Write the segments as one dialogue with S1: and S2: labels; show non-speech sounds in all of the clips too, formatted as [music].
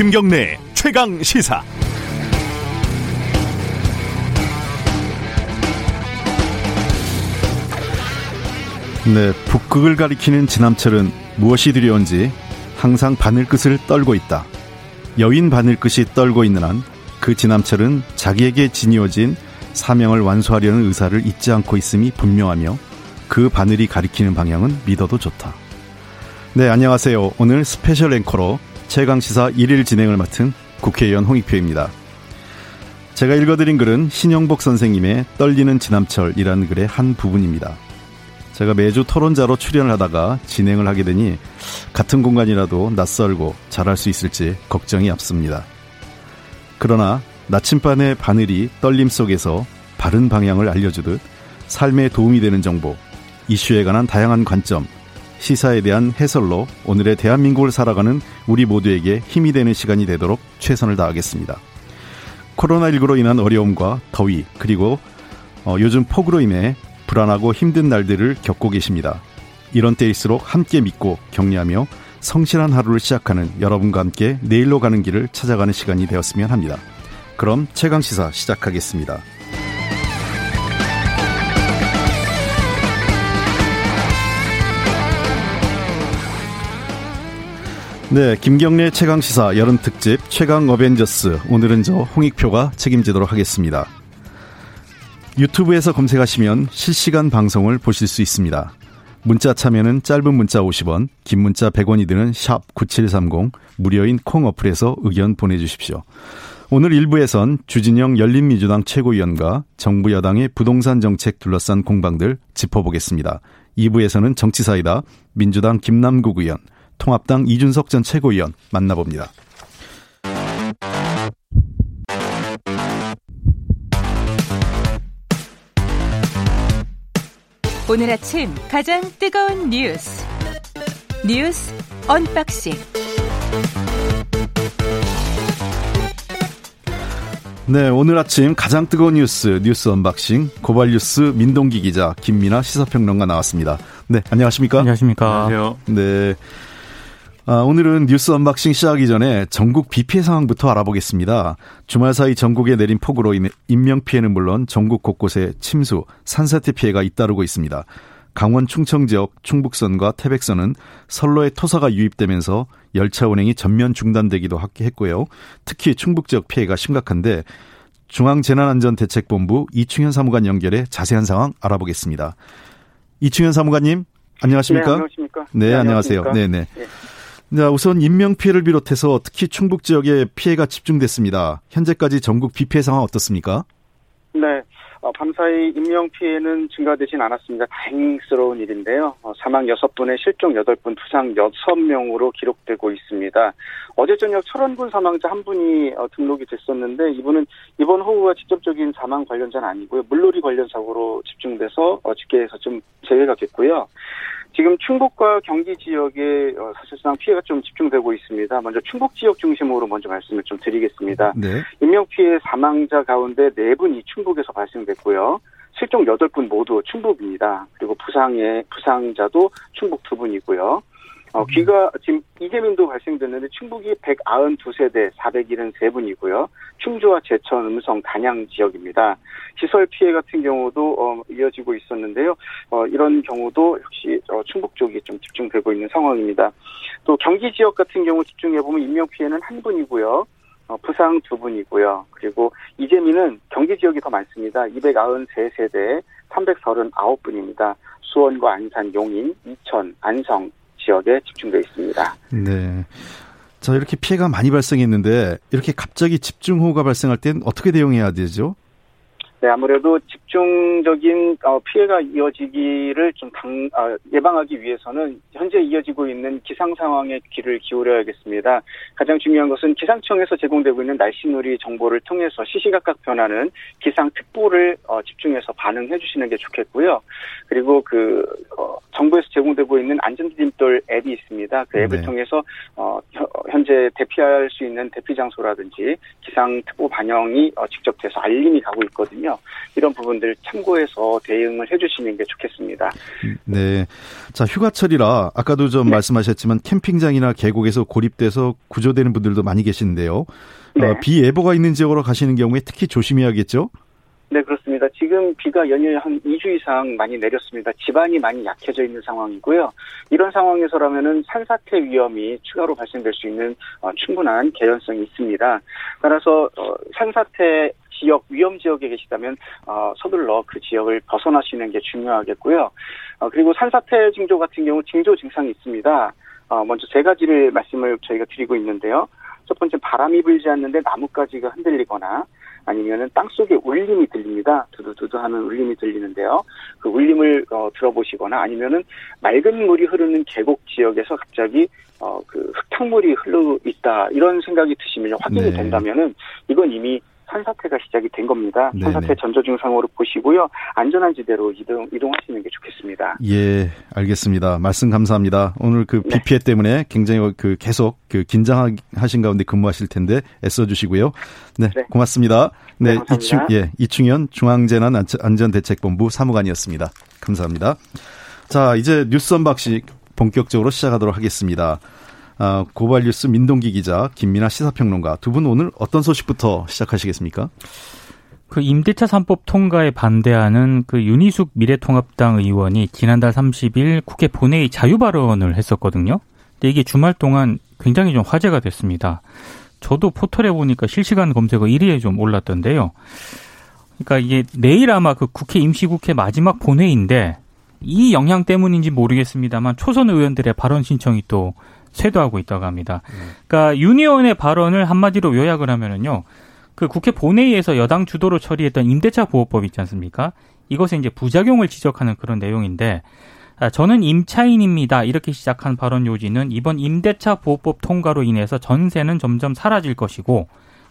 S1: 김경래 최강 시사. 네, 북극을 가리키는 지남철은 무엇이 두려운지 항상 바늘끝을 떨고 있다. 여인 바늘끝이 떨고 있는 한 그 지남철은 자기에게 지니어진 사명을 완수하려는 의사를 잊지 않고 있음이 분명하며 그 바늘이 가리키는 방향은 믿어도 좋다. 네, 안녕하세요. 오늘 special 앵커로 최강시사 1일 진행을 맡은 국회의원 홍익표입니다. 제가 읽어드린 글은 신영복 선생님의 떨리는 지남철이라는 글의 한 부분입니다. 제가 매주 토론자로 출연을 하다가 진행을 하게 되니 같은 공간이라도 낯설고 잘할 수 있을지 걱정이 앞섭니다. 그러나 나침반의 바늘이 떨림 속에서 바른 방향을 알려주듯 삶에 도움이 되는 정보, 이슈에 관한 다양한 관점, 시사에 대한 해설로 오늘의 대한민국을 살아가는 우리 모두에게 힘이 되는 시간이 되도록 최선을 다하겠습니다. 코로나19로 인한 어려움과 더위, 그리고 어, 요즘 폭우로 인해 불안하고 힘든 날들을 겪고 계십니다. 이런 때일수록 함께 믿고 격려하며 성실한 하루를 시작하는 여러분과 함께 내일로 가는 길을 찾아가는 시간이 되었으면 합니다. 그럼 최강 시사 시작하겠습니다. 네, 김경래 최강 시사 여름 특집 최강 어벤져스 오늘은 저 홍익표가 책임지도록 하겠습니다. 유튜브에서 검색하시면 실시간 방송을 보실 수 있습니다. 문자 참여는 짧은 문자 50원, 긴 문자 100원이 드는 샵 9730 무료인 콩 어플에서 의견 보내 주십시오. 오늘 1부에선 주진영 열린민주당 최고위원과 정부 여당의 부동산 정책 둘러싼 공방들 짚어보겠습니다. 2부에서는 정치사이다 민주당 김남국 의원, 통합당 이준석 전 최고위원 만나봅니다.
S2: 오늘 아침 가장 뜨거운 뉴스 뉴스 unboxing
S1: 네, 오늘 아침 가장 뜨거운 뉴스 뉴스 unboxing 고발 뉴스 민동기 기자 김민아 시사평론가 나왔습니다. 네, 안녕하십니까?
S3: 안녕하십니까?
S1: 안녕하세요. 네. 아, 오늘은 뉴스 unboxing 시작하기 전에 전국 비 피해 상황부터 알아보겠습니다. 주말 사이 전국에 내린 폭우로 인해 인명 피해는 물론 전국 곳곳에 침수, 산사태 피해가 잇따르고 있습니다. 강원 충청 지역 충북선과 태백선은 선로에 토사가 유입되면서 열차 운행이 전면 중단되기도 했고요. 특히 충북 지역 피해가 심각한데 중앙재난안전대책본부 이충현 사무관 연결해 자세한 상황 알아보겠습니다. 이충현 사무관님, 안녕하십니까? 네,
S4: 안녕하십니까?
S1: 네, 네 안녕하세요. 네 네. 네. 자, 우선 인명 피해를 비롯해서 특히 충북 지역에 피해가 집중됐습니다. 현재까지 전국 비 피해 상황 어떻습니까?
S4: 네. 어, 밤사이 인명 피해는 증가되진 않았습니다. 다행스러운 일인데요. 어, 사망 6분에 실종 8분, 부상 6명으로 기록되고 있습니다. 어제 저녁 철원군 사망자 한 분이 어, 등록이 됐었는데 이분은 이번 호우와 직접적인 사망 관련자는 아니고요. 물놀이 관련 사고로 집중돼서 어, 집계에서 좀 제외가 됐고요. 지금 충북과 경기 지역에 어, 사실상 피해가 좀 집중되고 있습니다. 먼저 충북 지역 중심으로 먼저 말씀을 좀 드리겠습니다. 네. 인명 피해 사망자 가운데 4분이 충북에서 발생됐고요. 실종 8분 모두 충북입니다. 그리고 부상의 부상자도 충북 2분이고요. 어, 귀가 지금 이재민도 발생됐는데 충북이 192세대 473분이고요. 충주와 제천, 음성, 단양 지역입니다. 시설 피해 같은 경우도 어, 이어지고 있었는데요. 어, 이런 경우도 역시 어, 충북 쪽이 좀 집중되고 있는 상황입니다. 또 경기 지역 같은 경우 집중해 보면 인명 피해는 한 분이고요. 어, 부상 두 분이고요. 그리고 이재민은 경기 지역이 더 많습니다. 293세대 339분입니다. 수원과 안산, 용인, 이천, 안성, 지역에 집중되어 있습니다.
S1: 네. 자, 이렇게 피해가 많이 발생했는데 이렇게 갑자기 집중호우가 발생할 땐 어떻게 대응해야 되죠?
S4: 네, 아무래도 집중적인 어, 피해가 이어지기를 좀 당, 아, 예방하기 위해서는 현재 이어지고 있는 기상 상황에 귀를 기울여야겠습니다. 가장 중요한 것은 기상청에서 제공되고 있는 날씨누리 정보를 통해서 시시각각 변하는 기상특보를 어, 집중해서 반응해 주시는 게 좋겠고요. 그리고 그 어, 정부에서 제공되고 있는 안전디딤돌 앱이 있습니다. 그 앱을 네. 통해서 현재 대피할 수 있는 대피 장소라든지 기상특보 반영이 직접 돼서 알림이 가고 있거든요. 있거든요. 이런 부분들 참고해서 대응을 해주시는 게 좋겠습니다.
S1: 네. 자, 휴가철이라 아까도 좀 네. 말씀하셨지만 캠핑장이나 계곡에서 고립돼서 구조되는 분들도 많이 계시는데요. 네. 어, 비 예보가 있는 지역으로 가시는 경우에 특히 조심해야겠죠?
S4: 네, 그렇습니다. 지금 비가 연일 한 2주 이상 많이 내렸습니다. 지반이 많이 약해져 있는 상황이고요. 이런 상황에서라면은 산사태 위험이 추가로 발생될 수 있는 어, 충분한 개연성이 있습니다. 따라서 어, 산사태 지역 위험 지역에 계시다면 어, 서둘러 그 지역을 벗어나시는 게 중요하겠고요. 어, 그리고 산사태 징조 같은 경우 징조 증상이 있습니다. 어, 먼저 세 가지를 말씀을 저희가 드리고 있는데요. 첫 번째 바람이 불지 않는데 나뭇가지가 흔들리거나 아니면은 땅 속에 울림이 들립니다. 두두두두 하는 울림이 들리는데요. 그 울림을 어, 들어보시거나 아니면은 맑은 물이 흐르는 계곡 지역에서 갑자기 어, 그 흙탕물이 흘러 있다 이런 생각이 드시면 확인이 네. 된다면은 이건 이미 산사태가 시작이 된 겁니다. 네네. 산사태 전조 증상으로 보시고요. 안전한 지대로 이동, 이동하시는 게 좋겠습니다.
S1: 예, 알겠습니다. 말씀 감사합니다. 오늘 그 비 피해 네. 때문에 굉장히 그 계속 그 긴장하신 가운데 근무하실 텐데 애써 주시고요. 네, 네, 고맙습니다. 네, 네 이충, 예, 이충현 중앙재난 안전대책본부 사무관이었습니다. 감사합니다. 자, 이제 뉴스 언박식 본격적으로 시작하도록 하겠습니다. 아, 고발뉴스 민동기 기자, 김민아 시사평론가 두 분 오늘 어떤 소식부터 시작하시겠습니까?
S3: 그 임대차 3법 통과에 반대하는 그 윤희숙 미래통합당 의원이 지난달 30일 국회 본회의 자유 발언을 했었거든요. 근데 이게 주말 동안 굉장히 좀 화제가 됐습니다. 저도 포털에 보니까 실시간 검색어 1위에 좀 올랐던데요. 그러니까 이게 내일 아마 그 국회 임시국회 마지막 본회의인데 이 영향 때문인지 모르겠습니다만 초선 의원들의 발언 신청이 또 쇄도하고 있다고 합니다. 그러니까 윤 의원의 발언을 한마디로 요약을 하면은요. 그 국회 본회의에서 여당 주도로 처리했던 임대차 보호법 있지 않습니까? 이것에 이제 부작용을 지적하는 그런 내용인데 아, 저는 임차인입니다. 이렇게 시작한 발언 요지는 이번 임대차 보호법 통과로 인해서 전세는 점점 사라질 것이고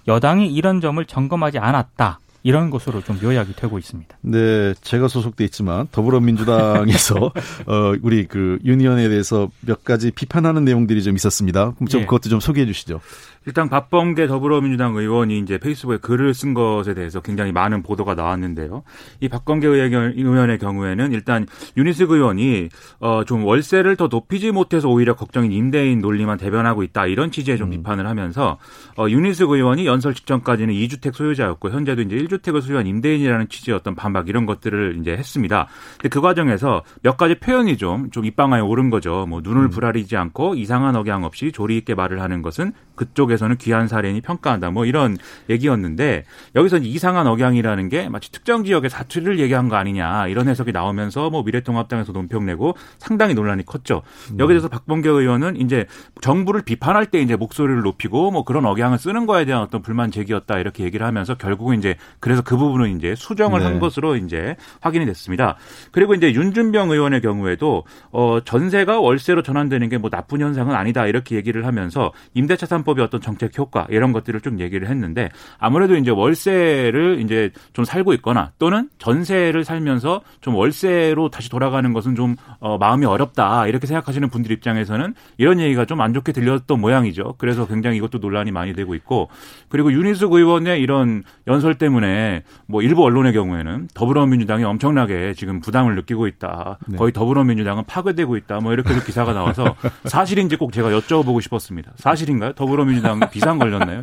S3: 여당이 이런 점을 점검하지 않았다. 이런 것으로 좀 요약이 되고 있습니다.
S1: 네, 제가 소속돼 있지만 더불어민주당에서 [laughs] 어 우리 그 윤 의원에 대해서 몇 가지 비판하는 내용들이 좀 있었습니다. 좀 예. 그것도 좀 소개해 주시죠.
S5: 일단 박범계 더불어민주당 의원이 이제 페이스북에 글을 쓴 것에 대해서 굉장히 많은 보도가 나왔는데요. 이 박범계 의원의 경우에는 일단 윤희숙 의원이 어 좀 월세를 더 높이지 못해서 오히려 걱정인 임대인 논리만 대변하고 있다 이런 취지의 좀 음. 비판을 하면서 어 윤희숙 의원이 연설 직전까지는 2주택 소유자였고 현재도 이제 1주택을 소유한 임대인이라는 취지의 어떤 반박 이런 것들을 이제 했습니다. 근데 그 과정에서 몇 가지 표현이 좀 좀 입방아에 오른 거죠. 뭐 눈을 음. 부라리지 않고 이상한 억양 없이 조리 있게 말을 하는 것은 그쪽에서는 귀한 사례니 평가한다. 뭐 이런 얘기였는데 여기서 이상한 억양이라는 게 마치 특정 지역의 사투리를 얘기한 거 아니냐 이런 해석이 나오면서 뭐 미래통합당에서 논평 내고 상당히 논란이 컸죠. 음. 여기에 대해서 박범계 의원은 이제 정부를 비판할 때 이제 목소리를 높이고 뭐 그런 억양을 쓰는 거에 대한 어떤 불만 제기였다 이렇게 얘기를 하면서 결국은 이제 그래서 그 부분은 이제 수정을 네. 한 것으로 이제 확인이 됐습니다. 그리고 이제 윤준병 의원의 경우에도 어 전세가 월세로 전환되는 게 뭐 나쁜 현상은 아니다 이렇게 얘기를 하면서 임대차 3법 입법의 어떤 정책 효과 이런 것들을 좀 얘기를 했는데 아무래도 이제 월세를 이제 좀 살고 있거나 또는 전세를 살면서 좀 월세로 다시 돌아가는 것은 좀 어, 마음이 어렵다 이렇게 생각하시는 분들 입장에서는 이런 얘기가 좀 안 좋게 들렸던 모양이죠. 그래서 굉장히 이것도 논란이 많이 되고 있고 그리고 윤희숙 의원의 이런 연설 때문에 뭐 일부 언론의 경우에는 더불어민주당이 엄청나게 지금 부담을 느끼고 있다. 네. 거의 더불어민주당은 파괴되고 있다. 뭐 이렇게도 기사가 나와서 [laughs] 사실인지 꼭 제가 여쭤보고 싶었습니다. 사실인가요? 더불어 더불어민주당 비상 걸렸나요?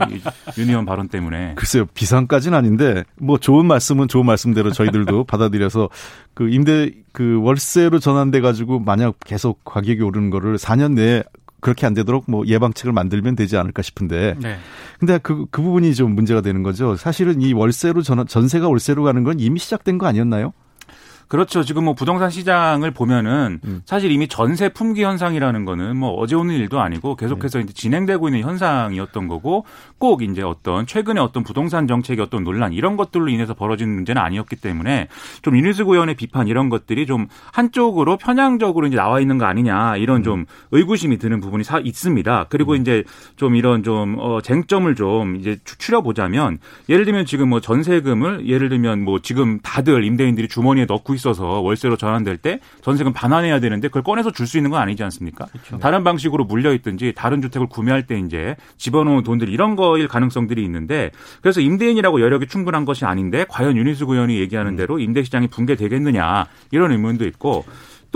S5: 유니언 발언 때문에.
S1: 글쎄요, 비상까지는 아닌데 뭐 좋은 말씀은 좋은 말씀대로 저희들도 [laughs] 받아들여서 그 임대 그 월세로 전환돼 가지고 만약 계속 가격이 오르는 거를 4년 내에 그렇게 안 되도록 뭐 예방책을 만들면 되지 않을까 싶은데. 네. 근데 그, 그 부분이 좀 문제가 되는 거죠. 사실은 이 월세로 전, 전세가 월세로 가는 건 이미 시작된 거 아니었나요?
S5: 그렇죠. 지금 뭐 부동산 시장을 보면은 음. 사실 이미 전세 품귀 현상이라는 거는 뭐 어제 오는 일도 아니고 계속해서 네. 이제 진행되고 있는 현상이었던 거고 꼭 이제 어떤 최근에 어떤 부동산 정책의 어떤 논란 이런 것들로 인해서 벌어진 문제는 아니었기 때문에 좀 이니스 의원의 비판 이런 것들이 좀 한쪽으로 편향적으로 이제 나와 있는 거 아니냐 이런 음. 좀 의구심이 드는 부분이 사 있습니다. 그리고 음. 이제 좀 이런 좀 어, 쟁점을 좀 이제 추려 보자면 예를 들면 지금 뭐 전세금을 예를 들면 뭐 지금 다들 임대인들이 주머니에 넣고 있어서 월세로 전환될 때 전세금 반환해야 되는데 그걸 꺼내서 줄 수 있는 건 아니지 않습니까? 그렇죠. 다른 방식으로 물려 있든지 다른 주택을 구매할 때 이제 집어넣은 돈들 이런 거일 가능성들이 있는데 그래서 임대인이라고 여력이 충분한 것이 아닌데 과연 윤희숙 의원이 얘기하는 음. 대로 임대 시장이 붕괴되겠느냐 이런 의문도 있고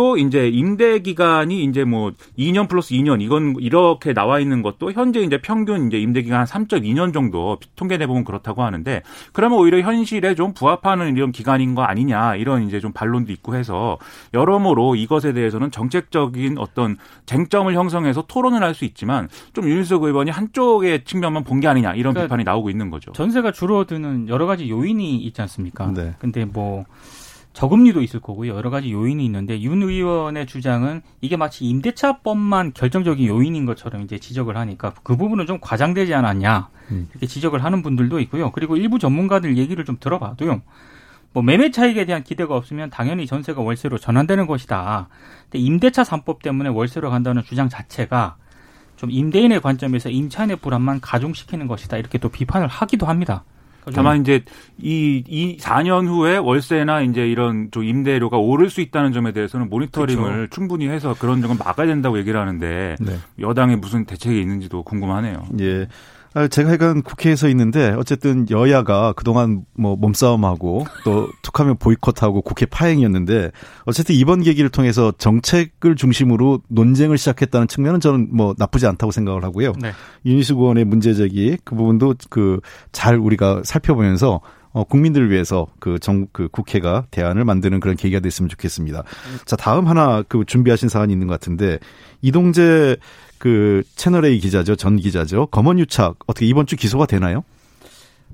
S5: 또 이제 임대 기간이 이제 뭐 2년 플러스 2년 이건 이렇게 나와 있는 것도 현재 이제 평균 이제 임대 기간 한 3.2년 정도 통계 내 보면 그렇다고 하는데 그러면 오히려 현실에 좀 부합하는 이런 기간인 거 아니냐 이런 이제 좀 반론도 있고 해서 여러모로 이것에 대해서는 정책적인 어떤 쟁점을 형성해서 토론을 할 수 있지만 좀 윤희석 의원이 한쪽의 측면만 본 게 아니냐 이런 그러니까 비판이 나오고 있는 거죠.
S3: 전세가 줄어드는 여러 가지 요인이 있지 않습니까? 네. 근데 뭐 저금리도 있을 거고요. 여러 가지 요인이 있는데 윤 의원의 주장은 이게 마치 임대차법만 결정적인 요인인 것처럼 이제 지적을 하니까 그 부분은 좀 과장되지 않았냐 음. 이렇게 지적을 하는 분들도 있고요. 그리고 일부 전문가들 얘기를 좀 들어봐도요. 뭐 매매 차익에 대한 기대가 없으면 당연히 전세가 월세로 전환되는 것이다. 근데 임대차 3법 때문에 월세로 간다는 주장 자체가 좀 임대인의 관점에서 임차인의 불안만 가중시키는 것이다. 이렇게 또 비판을 하기도 합니다.
S5: 다만 이제 이, 이 4년 후에 월세나 이제 이런 좀 임대료가 오를 수 있다는 점에 대해서는 모니터링을 그렇죠. 충분히 해서 그런 점은 막아야 된다고 얘기를 하는데 네. 여당에 무슨 대책이 있는지도 궁금하네요.
S1: 예. 아, 제가 하여간 국회에서 있는데 어쨌든 여야가 그동안 뭐 몸싸움하고 또 [laughs] 툭하면 보이콧하고 국회 파행이었는데 어쨌든 이번 계기를 통해서 정책을 중심으로 논쟁을 시작했다는 측면은 저는 뭐 나쁘지 않다고 생각을 하고요. 네. 윤희숙 의원의 문제 제기 그 부분도 그 잘 우리가 살펴보면서 어, 국민들을 위해서 그 정, 그 국회가 대안을 만드는 그런 계기가 됐으면 좋겠습니다. 자, 다음 하나 그 준비하신 사안이 있는 것 같은데 이동재 그 채널A 기자죠. 전 기자죠. 검언유착 어떻게 이번 주 기소가 되나요?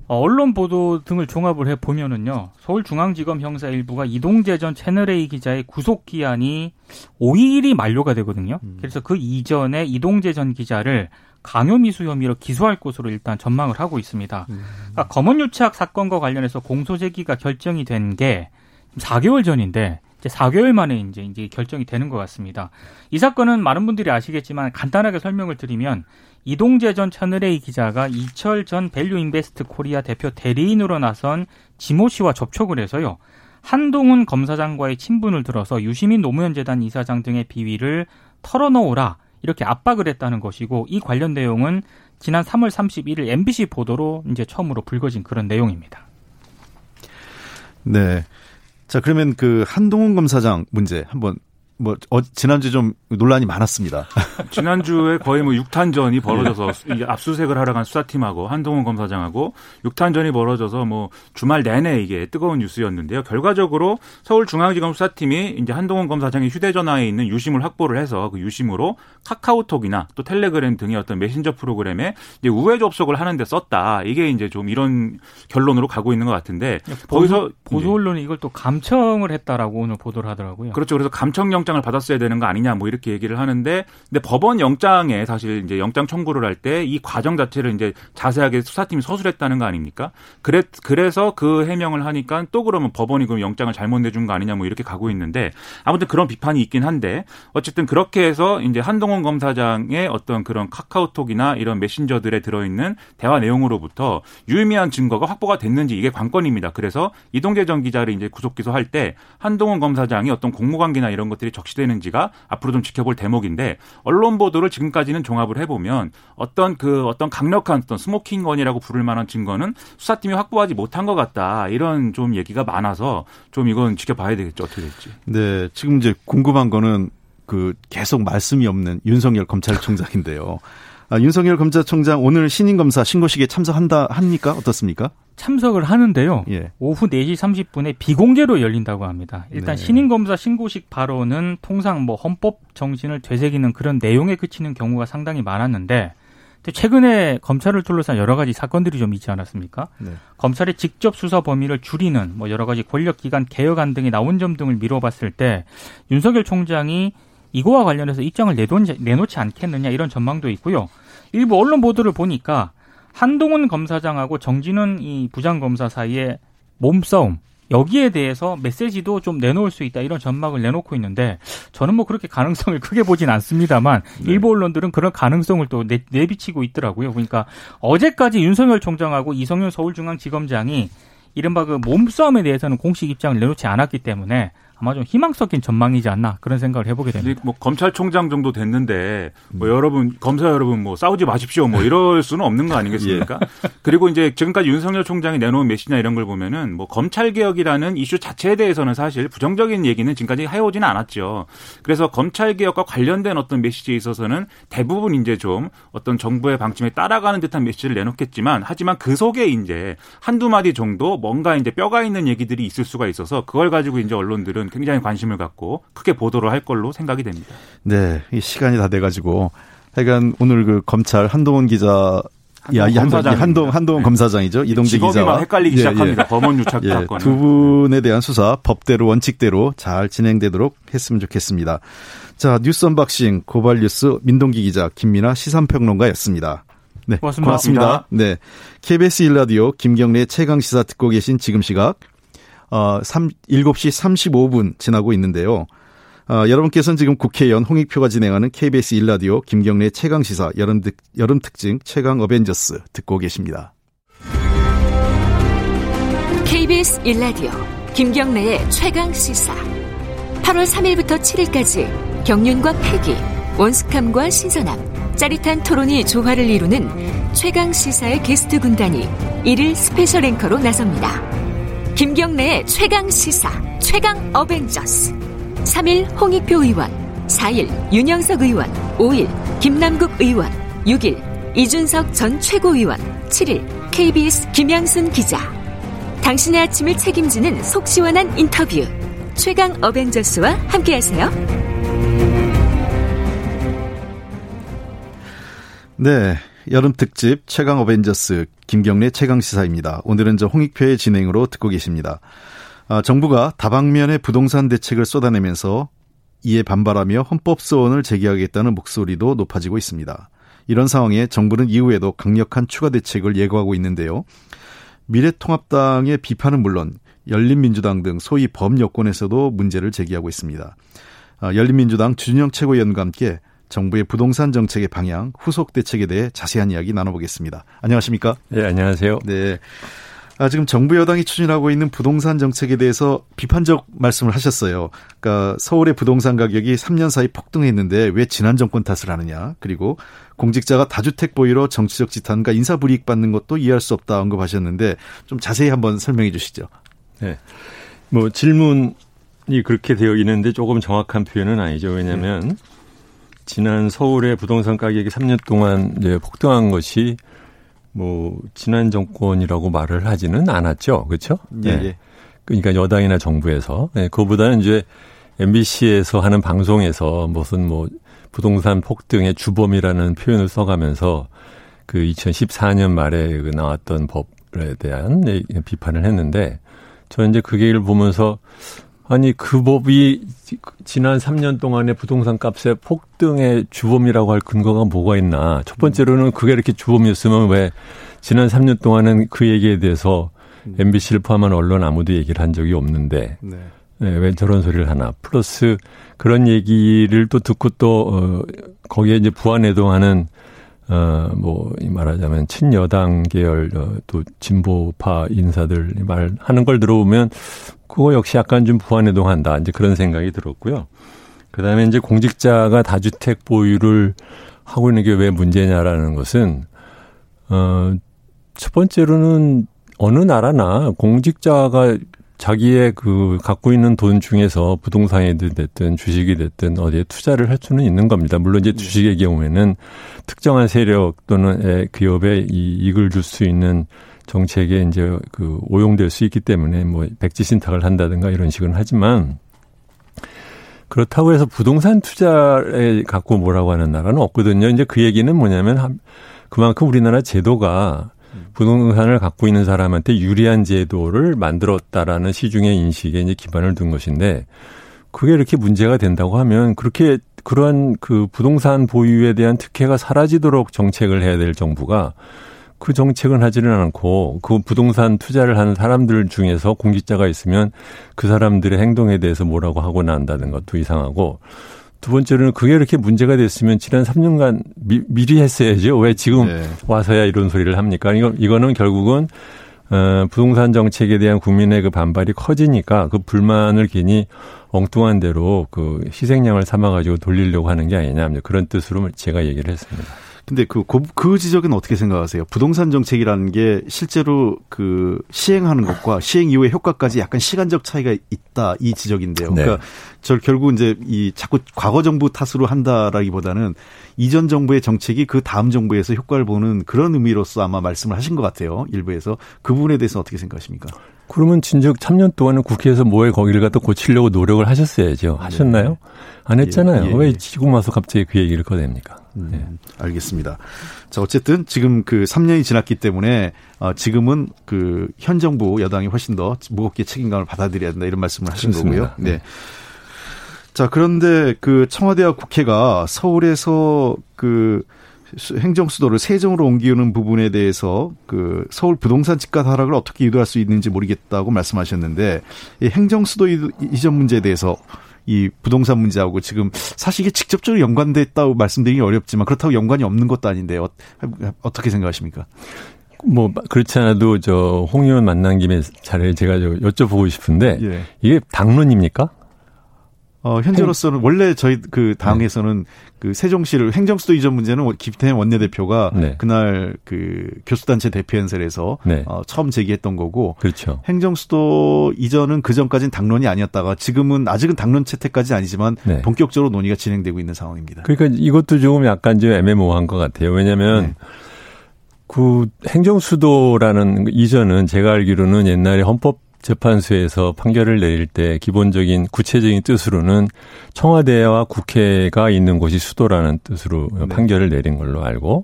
S3: 어, 언론 보도 등을 종합을 해 보면은요. 서울중앙지검 형사 일부가 이동재 전 채널A 기자의 구속 기한이 5일이 만료가 되거든요. 음. 그래서 그 이전에 이동재 전 기자를 강요미수 혐의로 기소할 것으로 일단 전망을 하고 있습니다. 음. 그러니까 검언유착 사건과 관련해서 공소 제기가 결정이 된 게 4개월 전인데 4개월 만에 이제 이제 결정이 되는 것 같습니다. 이 사건은 많은 분들이 아시겠지만 간단하게 설명을 드리면 이동재 전 채널A 기자가 이철 전 밸류 인베스트 코리아 대표 대리인으로 나선 지모 씨와 접촉을 해서요. 한동훈 검사장과의 친분을 들어서 유시민 노무현 재단 이사장 등의 비위를 털어놓으라 이렇게 압박을 했다는 것이고 이 관련 내용은 지난 3월 31일 MBC 보도로 이제 처음으로 불거진 그런 내용입니다.
S1: 네. 자, 그러면 그 한동훈 검사장 문제 한번 뭐 어, 지난주 좀 논란이 많았습니다. [laughs]
S5: 지난주에 거의 뭐 6탄전이 벌어져서 압수색을 하러 간 수사팀하고 한동훈 검사장하고 6탄전이 벌어져서 뭐 주말 내내 이게 뜨거운 뉴스였는데요. 결과적으로 서울중앙지검 수사팀이 이제 한동훈 검사장의 휴대전화에 있는 유심을 확보를 해서 그 유심으로 카카오톡이나 또 텔레그램 등의 어떤 메신저 프로그램에 이제 우회 접속을 하는데 썼다. 이게 이제 좀 이런 결론으로 가고 있는 것 같은데
S3: 보수, 거기서 보수 언론이 이걸 또 감청을 했다라고 오늘 보도를 하더라고요.
S5: 그렇죠. 그래서 감청 영 영장을 받았어야 되는 거 아니냐 뭐 이렇게 얘기를 하는데 근데 법원 영장에 사실 이제 영장 청구를 할 때 이 과정 자체를 이제 자세하게 수사팀이 서술했다는 거 아닙니까? 그래 그래서 그 해명을 하니까 또 그러면 법원이 그럼 영장을 잘못 내준 거 아니냐 뭐 이렇게 가고 있는데 아무튼 그런 비판이 있긴 한데 어쨌든 그렇게 해서 이제 한동훈 검사장의 어떤 그런 카카오톡이나 이런 메신저들에 들어있는 대화 내용으로부터 유의미한 증거가 확보가 됐는지 이게 관건입니다. 그래서 이동재 전 기자를 이제 구속 기소할 때 한동훈 검사장이 어떤 공모관계나 이런 것들이 적시되는지가 앞으로 좀 지켜볼 대목인데 언론 보도를 지금까지는 종합을 해보면 어떤 그 어떤 강력한 어떤 smoking gun이라고 부를 만한 증거는 수사팀이 확보하지 못한 것 같다 이런 좀 얘기가 많아서 좀 이건 지켜봐야 되겠죠 어떻게 될지.
S1: 네, 지금 이제 궁금한 거는 그 계속 말씀이 없는 윤석열 검찰총장인데요. 아, 윤석열 검찰총장 오늘 신임 검사 신고식에 참석한다 합니까? 어떻습니까?
S3: 참석을 하는데요. 예. 오후 4시 30분에 비공개로 열린다고 합니다. 일단 네. 신임 검사 신고식 발언은 통상 뭐 헌법 정신을 되새기는 그런 내용에 그치는 경우가 상당히 많았는데 최근에 검찰을 둘러싼 여러 가지 사건들이 좀 있지 않았습니까? 네. 검찰의 직접 수사 범위를 줄이는 뭐 여러 가지 권력기관 개혁안 등이 나온 점 등을 미뤄봤을 때 윤석열 총장이 이거와 관련해서 입장을 내놓지, 않겠느냐 이런 전망도 있고요. 일부 언론 보도를 보니까 한동훈 검사장하고 정진훈 이 부장검사 사이에 몸싸움 여기에 대해서 메시지도 좀 내놓을 수 있다 이런 전망을 내놓고 있는데 저는 뭐 그렇게 가능성을 크게 보진 않습니다만 네. 일부 언론들은 그런 가능성을 또 내, 내비치고 있더라고요. 그러니까 어제까지 윤석열 총장하고 이성윤 서울중앙지검장이 이른바 그 몸싸움에 대해서는 공식 입장을 내놓지 않았기 때문에 아마 좀 희망 섞인 전망이지 않나 그런 생각을 해보게 됩니다.
S6: 뭐 검찰총장 정도 됐는데 뭐 여러분 검사 여러분 뭐 싸우지 마십시오 뭐 이럴 수는 없는 거 아니겠습니까? [laughs] 예. 그리고 이제 지금까지 윤석열 총장이 내놓은 메시지나 이런 걸 보면은 뭐 검찰 개혁이라는 이슈 자체에 대해서는 사실 부정적인 얘기는 지금까지 해오지는 않았죠. 그래서 검찰 개혁과 관련된 어떤 메시지에 있어서는 대부분 이제 좀 어떤 정부의 방침에 따라가는 듯한 메시지를 내놓겠지만 하지만 그 속에 이제 한두 마디 정도 뭔가 이제 뼈가 있는 얘기들이 있을 수가 있어서 그걸 가지고 이제 언론들은 부분은 굉장히 관심을 갖고 크게 보도를 할 걸로 생각이 됩니다.
S1: 네, 이 시간이 다 돼가지고 하여간 오늘 그 검찰 한동훈 기자
S6: 야, 이 한동,
S1: 한동, 한동훈 네. 검사장이죠. 이동재 기자와.
S6: 헷갈리기 예, 시작합니다. 예. 검언 유착 예, 사건.
S1: 두 분에 대한 수사 법대로 원칙대로 잘 진행되도록 했으면 좋겠습니다. 자, 뉴스 unboxing 고발 뉴스 민동기 기자 김민아 시사평론가였습니다.
S3: 네, 고맙습니다.
S1: 고맙습니다. 네. KBS 1라디오 김경래 최강 시사 듣고 계신 지금 시각 어, 3, 7시 35분 지나고 있는데요. 어, 여러분께서는 지금 국회의원 홍익표가 진행하는 KBS 일라디오 김경래 최강 시사 여름, 여름 특집 최강 어벤져스 듣고 계십니다.
S2: KBS 일라디오 김경래의 최강 시사 8월 3일부터 7일까지 경륜과 패기, 원숙함과 신선함, 짜릿한 토론이 조화를 이루는 최강 시사의 게스트 군단이 1일 special 앵커로 나섭니다. 김경래의 최강 시사, 최강 어벤져스. 3일 홍익표 의원, 4일 윤영석 의원, 5일 김남국 의원, 6일 이준석 전 최고위원, 7일 KBS 김양순 기자. 당신의 아침을 책임지는 속 시원한 인터뷰. 최강 어벤져스와 함께하세요.
S1: 네. 여름 특집 최강 어벤져스 김경래 최강 시사입니다. 오늘은 저 홍익표의 진행으로 듣고 계십니다. 아, 정부가 다방면의 부동산 대책을 쏟아내면서 이에 반발하며 헌법 소원을 제기하겠다는 목소리도 높아지고 있습니다. 이런 상황에 정부는 이후에도 강력한 추가 대책을 예고하고 있는데요. 미래통합당의 비판은 물론 열린민주당 등 소위 범여권에서도 문제를 제기하고 있습니다. 아, 열린민주당 주진영 최고위원과 함께 정부의 부동산 정책의 방향, 후속 대책에 대해 자세한 이야기 나눠보겠습니다. 안녕하십니까?
S7: 네, 안녕하세요.
S1: 네. 아, 지금 정부 여당이 추진하고 있는 부동산 정책에 대해서 비판적 말씀을 하셨어요. 그러니까 서울의 부동산 가격이 3년 사이 폭등했는데 왜 지난 정권 탓을 하느냐. 그리고 공직자가 다주택 보유로 정치적 지탄과 인사 불이익 받는 것도 이해할 수 없다 언급하셨는데 좀 자세히 한번 설명해 주시죠.
S7: 네. 뭐 질문이 그렇게 되어 있는데 조금 정확한 표현은 아니죠. 왜냐하면 네. 지난 서울의 부동산 가격이 3년 동안 이제 폭등한 것이 뭐 지난 정권이라고 말을 하지는 않았죠. 그렇죠?
S1: 예, 네.
S7: 그러니까 여당이나 정부에서 네, 그보다는 이제 MBC에서 하는 방송에서 무슨 뭐 부동산 폭등의 주범이라는 표현을 써가면서 그 2014년 말에 그 나왔던 법에 대한 비판을 했는데 저는 이제 그 얘기를 보면서 아니 그 법이 지난 3년 동안의 부동산 값의 폭등의 주범이라고 할 근거가 뭐가 있나? 첫 번째로는 그게 이렇게 주범이었으면 왜 지난 3년 동안은 그 얘기에 대해서 MBC를 포함한 언론 아무도 얘기를 한 적이 없는데 네. 네, 왜 저런 소리를 하나? 플러스 그런 얘기를 또 듣고 또 어, 거기에 이제 부안해동하는 어, 뭐, 이 말하자면, 친여당 계열, 어, 또 진보파 인사들 말하는 걸 들어보면, 그거 역시 약간 좀 부안해동한다. 이제 그런 생각이 들었고요. 그 다음에 이제 공직자가 다주택 보유를 하고 있는 게 왜 문제냐라는 것은, 어, 첫 번째로는 어느 나라나 공직자가 자기의 그 갖고 있는 돈 중에서 부동산이 됐든 주식이 됐든 어디에 투자를 할 수는 있는 겁니다. 물론 이제 네. 주식의 경우에는 특정한 세력 또는 기업에 이 이익을 줄 수 있는 정책에 이제 그 오용될 수 있기 때문에 뭐 백지 신탁을 한다든가 이런 식은 하지만 그렇다고 해서 부동산 투자에 갖고 뭐라고 하는 나라는 없거든요. 이제 그 얘기는 뭐냐면 그만큼 우리나라 제도가 부동산을 갖고 있는 사람한테 유리한 제도를 만들었다라는 시중의 인식에 이제 기반을 둔 것인데 그게 이렇게 문제가 된다고 하면 그렇게 그러한 그 부동산 보유에 대한 특혜가 사라지도록 정책을 해야 될 정부가 그 정책은 하지는 않고 그 부동산 투자를 하는 사람들 중에서 공직자가 있으면 그 사람들의 행동에 대해서 뭐라고 하고 난다는 것도 이상하고 두 번째로는 그게 이렇게 문제가 됐으면 지난 3년간 미, 리 했어야죠. 왜 지금 네. 와서야 이런 소리를 합니까? 이거, 이거는 결국은 어, 부동산 정책에 대한 국민의 그 반발이 커지니까 그 불만을 괜히 엉뚱한 대로 그 희생양을 삼아가지고 돌리려고 하는 게 아니냐 그런 뜻으로 제가 얘기를 했습니다.
S1: 근데 그, 그, 그 지적은 어떻게 생각하세요? 부동산 정책이라는 게 실제로 그 시행하는 것과 시행 이후의 효과까지 약간 시간적 차이가 있다 이 지적인데요. 네. 그러니까 저 결국 이제 이 자꾸 과거 정부 탓으로 한다라기보다는 이전 정부의 정책이 그 다음 정부에서 효과를 보는 그런 의미로서 아마 말씀을 하신 것 같아요. 일부에서 그 부분에 대해서 어떻게 생각하십니까?
S7: 그러면 진즉 3년 동안은 국회에서 뭐에 거기를 갖다 고치려고 노력을 하셨어야죠. 하셨나요? 네. 안 했잖아요. 예, 예, 왜 지금 와서 갑자기 그 얘기를 꺼냅니까?
S1: 음, 네. 알겠습니다. 자, 어쨌든 지금 그 3년이 지났기 때문에 어, 지금은 그 현 정부 여당이 훨씬 더 무겁게 책임감을 받아들여야 된다 이런 말씀을 하신 그렇습니다. 거고요. 네. 네. 자, 그런데 그 청와대와 국회가 서울에서 그 행정 수도를 세종으로 옮기는 부분에 대해서 그 서울 부동산 집값 하락을 어떻게 유도할 수 있는지 모르겠다고 말씀하셨는데 이 행정 수도 이전 문제에 대해서 이 부동산 문제하고 지금 사실 이게 직접적으로 연관됐다고 말씀드리기 어렵지만 그렇다고 연관이 없는 것도 아닌데 어, 떻게 생각하십니까?
S7: 뭐 그렇지 않아도 저 홍 의원 만난 김에 잘 제가 저 여쭤보고 싶은데 예. 이게 당론입니까?
S1: 어, 현재로서는 원래 저희 그 당에서는 네. 그 세종시를 행정수도 이전 문제는 김태현 원내대표가 네. 그날 그 교수단체 대표연설에서 네. 어, 처음 제기했던 거고
S7: 그렇죠.
S1: 행정수도 이전은 그 전까지는 당론이 아니었다가 지금은 아직은 당론 채택까지 아니지만 네. 본격적으로 논의가 진행되고 있는 상황입니다.
S7: 그러니까 이것도 조금 약간 좀 애매모호한 것 같아요. 왜냐하면 네. 그 행정수도라는 이전은 제가 알기로는 옛날에 헌법 재판소에서 판결을 내릴 때 기본적인 구체적인 뜻으로는 청와대와 국회가 있는 곳이 수도라는 뜻으로 네. 판결을 내린 걸로 알고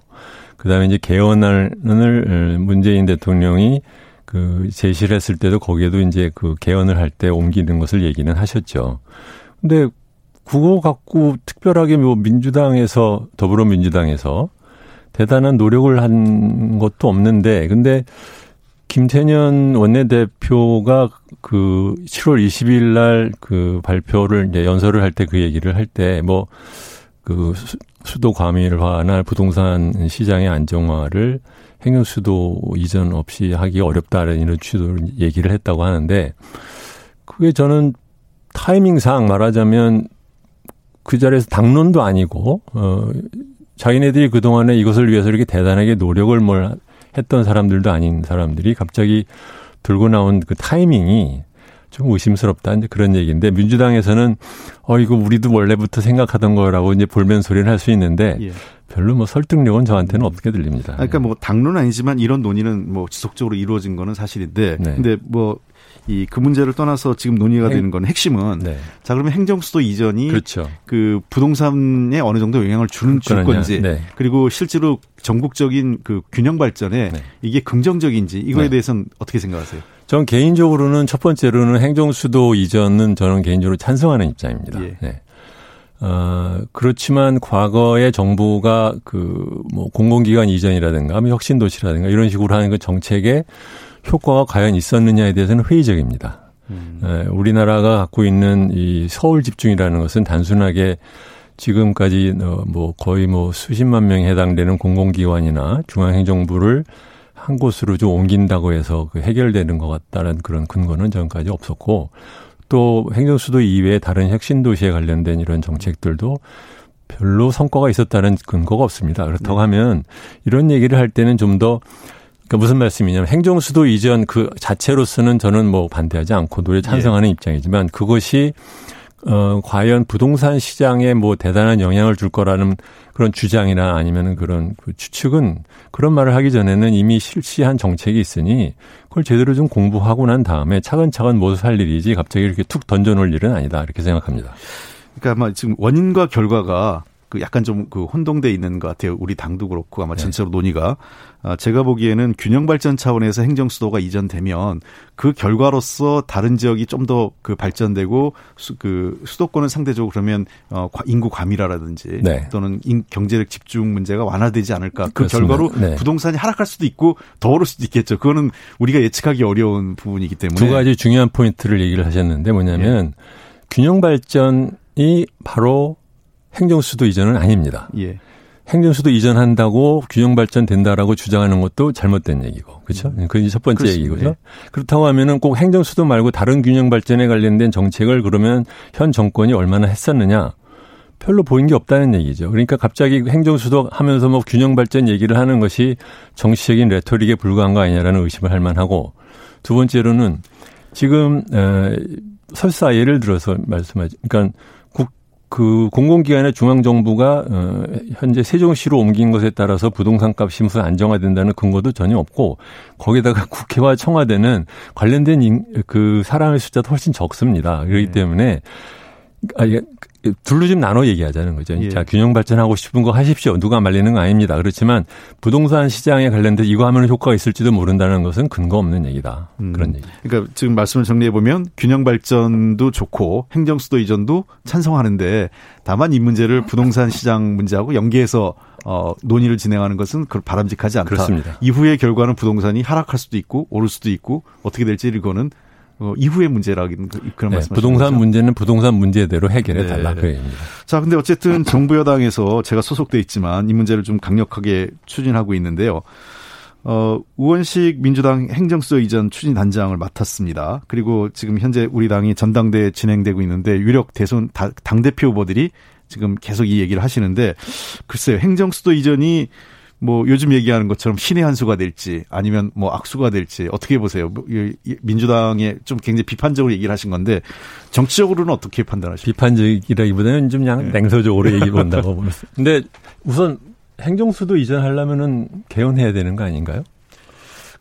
S7: 그다음에 이제 개헌을 문재인 대통령이 그 제시를 했을 때도 거기에도 이제 그 개헌을 할 때 옮기는 것을 얘기는 하셨죠. 근데 그거 갖고 특별하게 뭐 민주당에서 더불어민주당에서 대단한 노력을 한 것도 없는데 근데 김태년 원내대표가 그 7월 20일 날 그 발표를 이제 연설을 할 때 그 얘기를 할 때 뭐 그 수도 과밀화나 부동산 시장의 안정화를 행정 수도 이전 없이 하기 어렵다는 이런 취지로 얘기를 했다고 하는데 그게 저는 타이밍상 말하자면 그 자리에서 당론도 아니고 어 자기네들이 그동안에 이것을 위해서 이렇게 대단하게 노력을 뭘 했던 사람들도 아닌 사람들이 갑자기 들고 나온 그 타이밍이 좀 의심스럽다 이제 그런 얘기인데 민주당에서는 어 이거 우리도 원래부터 생각하던 거라고 이제 볼멘 소리를 할 수 있는데 예. 별로 뭐 설득력은 저한테는 없게 들립니다.
S1: 그러니까 뭐 당론 아니지만 이런 논의는 뭐 지속적으로 이루어진 거는 사실인데 네. 근데 뭐 이 그 문제를 떠나서 지금 논의가 행, 되는 건 핵심은 네. 자 그러면 행정 수도 이전이
S7: 그렇죠.
S1: 그 부동산에 어느 정도 영향을 주는 줄 건지 네. 그리고 실제로 전국적인 그 균형 발전에 네. 이게 긍정적인지 이거에 네. 대해서는 어떻게 생각하세요?
S7: 전 개인적으로는 첫 번째로는 행정 수도 이전은 저는 개인적으로 찬성하는 입장입니다. 예. 네. 어, 그렇지만 과거에 정부가 그 뭐 공공기관 이전이라든가 뭐 혁신도시라든가 이런 식으로 하는 그 정책에 효과가 과연 있었느냐에 대해서는 회의적입니다. 음. 에, 우리나라가 갖고 있는 이 서울 집중이라는 것은 단순하게 지금까지 어, 뭐 거의 뭐 수십만 명에 해당되는 공공기관이나 중앙행정부를 한 곳으로 좀 옮긴다고 해서 그 해결되는 것 같다는 그런 근거는 전까지 없었고 또 행정수도 이외에 다른 혁신 도시에 관련된 이런 정책들도 별로 성과가 있었다는 근거가 없습니다. 그렇다고 네. 하면 이런 얘기를 할 때는 좀더 그러니까 무슨 말씀이냐면 행정수도 이전 그 자체로서는 저는 뭐 반대하지 않고 노래 찬성하는 예. 입장이지만 그것이 어 과연 부동산 시장에 뭐 대단한 영향을 줄 거라는 그런 주장이나 아니면은 그런 그 추측은 그런 말을 하기 전에는 이미 실시한 정책이 있으니 그걸 제대로 좀 공부하고 난 다음에 차근차근 모두 할 일이지 갑자기 이렇게 툭 던져 놓을 일은 아니다 이렇게 생각합니다.
S1: 그러니까 아마 지금 원인과 결과가 그 약간 좀 그 혼동돼 있는 것 같아요. 우리 당도 그렇고 아마 네. 전체로 논의가 아, 제가 보기에는 균형 발전 차원에서 행정 수도가 이전되면 그 결과로서 다른 지역이 좀 더 그 발전되고 수, 그 수도권은 상대적으로 그러면 어 인구 과밀화라든지 네. 또는 인, 경제력 집중 문제가 완화되지 않을까. 그 그렇습니다. 결과로 네. 부동산이 하락할 수도 있고 더 오를 수도 있겠죠. 그거는 우리가 예측하기 어려운 부분이기 때문에
S7: 두 가지 중요한 포인트를 얘기를 하셨는데 뭐냐면 예. 균형 발전이 바로 행정수도 이전은 아닙니다. 예. 행정수도 이전한다고 균형 발전된다라고 주장하는 것도 잘못된 얘기고 그렇죠? 음. 그게 첫 번째 그렇습니다. 얘기고요. 네. 그렇다고 하면은 꼭 행정수도 말고 다른 균형 발전에 관련된 정책을 그러면 현 정권이 얼마나 했었느냐? 별로 보인 게 없다는 얘기죠. 그러니까 갑자기 행정수도 하면서 뭐 균형 발전 얘기를 하는 것이 정치적인 레토릭에 불과한 거 아니냐라는 의심을 할 만하고 두 번째로는 지금 에, 설사 예를 들어서 말씀하지 그러니까 그 공공기관의 중앙정부가 어 현재 세종시로 옮긴 것에 따라서 부동산 값이 무슨 안정화된다는 근거도 전혀 없고 거기다가 [laughs] 국회와 청와대는 관련된 인, 그 사람의 숫자도 훨씬 적습니다. 그렇기 네. 때문에 아, 둘로 좀 나눠 얘기하자는 거죠. 예. 자, 균형 발전하고 싶은 거 하십시오. 누가 말리는 거 아닙니다. 그렇지만 부동산 시장에 관련돼서 이거 하면 효과가 있을지도 모른다는 것은 근거 없는 얘기다. 음. 그런 얘기.
S1: 그러니까 지금 말씀을 정리해 보면 균형 발전도 좋고 행정 수도 이전도 찬성하는데 다만 이 문제를 부동산 시장 문제하고 연계해서 어, 논의를 진행하는 것은 바람직하지 않다.
S7: 그렇습니다.
S1: 이후의 결과는 부동산이 하락할 수도 있고 오를 수도 있고 어떻게 될지 이거는 어, 이후의 문제라는 그, 그런 네, 말씀.
S7: 부동산? 문제는 부동산 문제대로 해결해 달라 네. 그 얘기입니다.
S1: 자, 근데 어쨌든 정부 여당에서 제가 소속돼 있지만 이 문제를 좀 강력하게 추진하고 있는데요. 어, 우원식 민주당 행정수도 이전 추진 단장을 맡았습니다. 그리고 지금 현재 우리 당이 전당대회 진행되고 있는데 유력 대선 당 대표 후보들이 지금 계속 이 얘기를 하시는데 글쎄요 행정수도 이전이 뭐 요즘 얘기하는 것처럼 신의 한 수가 될지 아니면 뭐 악수가 될지 어떻게 보세요? 뭐 민주당에 좀 굉장히 비판적으로 얘기를 하신 건데 정치적으로는 어떻게 판단하십니까?
S7: 비판적이라기보다는 좀 그냥 네. 냉소적으로 얘기 본다고 [laughs] 보는. 근데 우선 행정수도 이전하려면은 개헌해야 되는 거 아닌가요?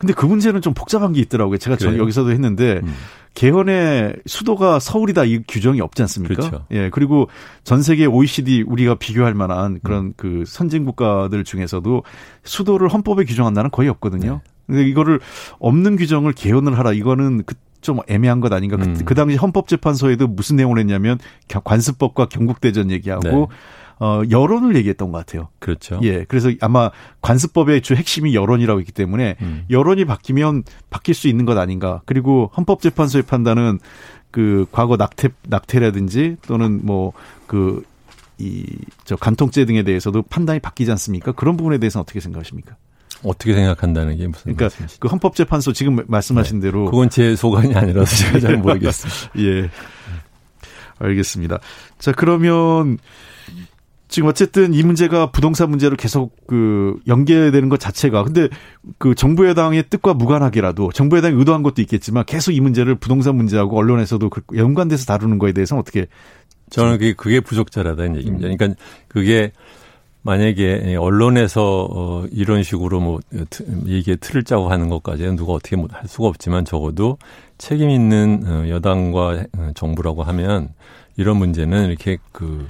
S1: 근데 그 문제는 좀 복잡한 게 있더라고요. 제가 저 여기서도 했는데 음. 개헌의 수도가 서울이다 이 규정이 없지 않습니까?
S7: 그렇죠.
S1: 예. 그리고 전 세계 OECD 우리가 비교할 만한 그런 음. 그 선진 국가들 중에서도 수도를 헌법에 규정한다는 거의 없거든요. 네. 근데 이거를 없는 규정을 개헌을 하라 이거는 그좀 애매한 것 아닌가. 그, 음. 그, 그 당시 헌법재판소에도 무슨 내용을 했냐면 관습법과 경국대전 얘기하고 네. 어, 여론을 얘기했던 것 같아요.
S7: 그렇죠.
S1: 예. 그래서 아마 관습법의 주 핵심이 여론이라고 있기 때문에 음. 여론이 바뀌면 바뀔 수 있는 것 아닌가. 그리고 헌법재판소의 판단은 그 과거 낙태, 낙태라든지 또는 뭐그 이저 간통죄 등에 대해서도 판단이 바뀌지 않습니까? 그런 부분에 대해서는 어떻게 생각하십니까?
S7: 어떻게 생각한다는 게 무슨
S1: 그러니까 말씀이시죠? 그 헌법재판소 지금 말씀하신 네. 대로
S7: 그건 제 소관이 아니라서 제가 잘 모르겠습니다. [laughs]
S1: 예. 알겠습니다. 자, 그러면 지금 어쨌든 이 문제가 부동산 문제로 계속 그 연계되는 것 자체가 근데 그 정부 여당의 뜻과 무관하게라도 정부 여당이 의도한 것도 있겠지만 계속 이 문제를 부동산 문제하고 언론에서도 그 연관돼서 다루는 거에 대해서는 어떻게
S7: 저는 그게 그게 부적절하다는 얘기입니다. 음. 그러니까 그게 만약에 언론에서 어 이런 식으로 뭐 얘기에 틀을 짜고 하는 것까지는 누가 어떻게 뭐할 수가 없지만 적어도 책임 있는 어, 여당과 어, 정부라고 하면 이런 문제는 이렇게 그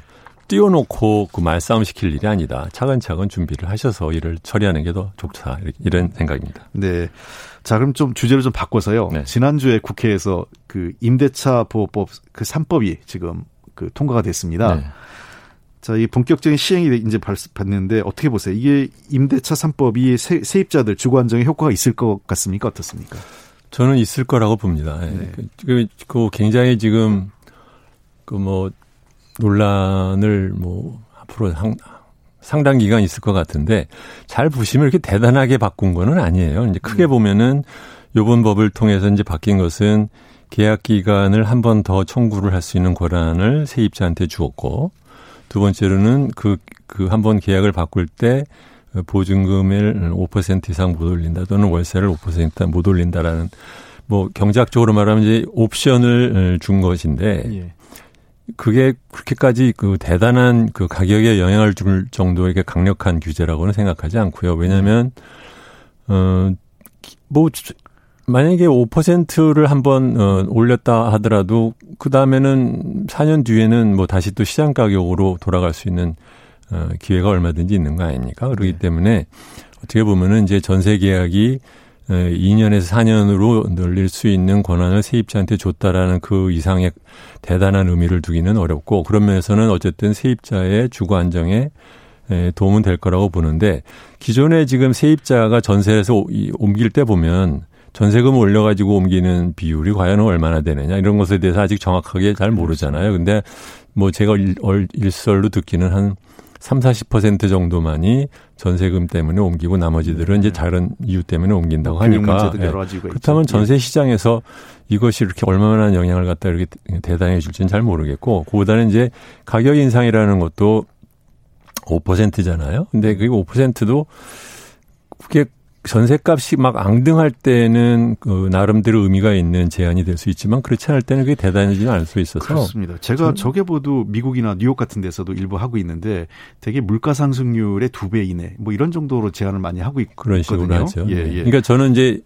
S7: 띄워놓고 그 말싸움 시킬 일이 아니다. 차근차근 준비를 하셔서 일을 처리하는 게 더 좋다. 이런 생각입니다.
S1: 네. 자, 그럼 좀 주제를 좀 바꿔서요. 네. 지난주에 국회에서 그 임대차 보호법 그 3법이 지금 그 통과가 됐습니다. 네. 자, 이 본격적인 시행이 이제 받는데 어떻게 보세요? 이게 임대차 3법이 세, 세입자들 주거 안정에 효과가 있을 것 같습니까? 어떻습니까?
S7: 저는 있을 거라고 봅니다. 예. 네. 그, 그 굉장히 지금 그뭐 논란을 뭐 앞으로 상, 상당 기간 있을 것 같은데 잘 보시면 이렇게 대단하게 바꾼 거는 아니에요. 이제 크게 음. 보면은 요번 법을 통해서 이제 바뀐 것은 계약 기간을 한 번 더 청구를 할 수 있는 권한을 세입자한테 주었고 두 번째로는 그 그 한 번 계약을 바꿀 때 보증금을 5% 이상 못 올린다 또는 월세를 5%못 올린다라는 뭐 경제학적으로 말하면 이제 옵션을 준 것인데 예. 그게 그렇게까지 그 대단한 그 가격에 영향을 줄 정도의 강력한 규제라고는 생각하지 않고요. 왜냐하면 어뭐 만약에 5%를 한번 어 올렸다 하더라도 그 다음에는 4년 뒤에는 뭐 다시 또 시장 가격으로 돌아갈 수 있는 어 기회가 얼마든지 있는 거 아닙니까? 그렇기 네. 때문에 어떻게 보면은 이제 전세 계약이 2년에서 4년으로 늘릴 수 있는 권한을 세입자한테 줬다라는 그 이상의 대단한 의미를 두기는 어렵고 그런 면에서는 어쨌든 세입자의 주거 안정에 도움은 될 거라고 보는데 기존에 지금 세입자가 전세에서 옮길 때 보면 전세금 올려가지고 옮기는 비율이 과연 얼마나 되느냐 이런 것에 대해서 아직 정확하게 잘 모르잖아요. 근데 뭐 제가 일, 일설로 듣기는 한 3, 40% 정도만이 전세금 때문에 옮기고 나머지들은 이제 다른 이유 때문에 옮긴다고 하니까 예. 그렇다면 전세 시장에서 이것이 이렇게 얼마나 영향을 갖다 이렇게 대단해 줄지는 잘 모르겠고 그보다는 이제 가격 인상이라는 것도 5%잖아요. 근데 그게 5%도 그게 전세값이 막 앙등할 때는 그 나름대로 의미가 있는 제한이 될 수 있지만 그렇지 않을 때는 그게 대단하지는 않을 수 있어서
S1: 그렇습니다. 제가 저게 보도 미국이나 뉴욕 같은 데서도 일부 하고 있는데 되게 물가 상승률의 두 배 이내 뭐 이런 정도로 제한을 많이 하고 있거든요.
S7: 그런 식으로 하죠. 예, 예. 그러니까 저는 이제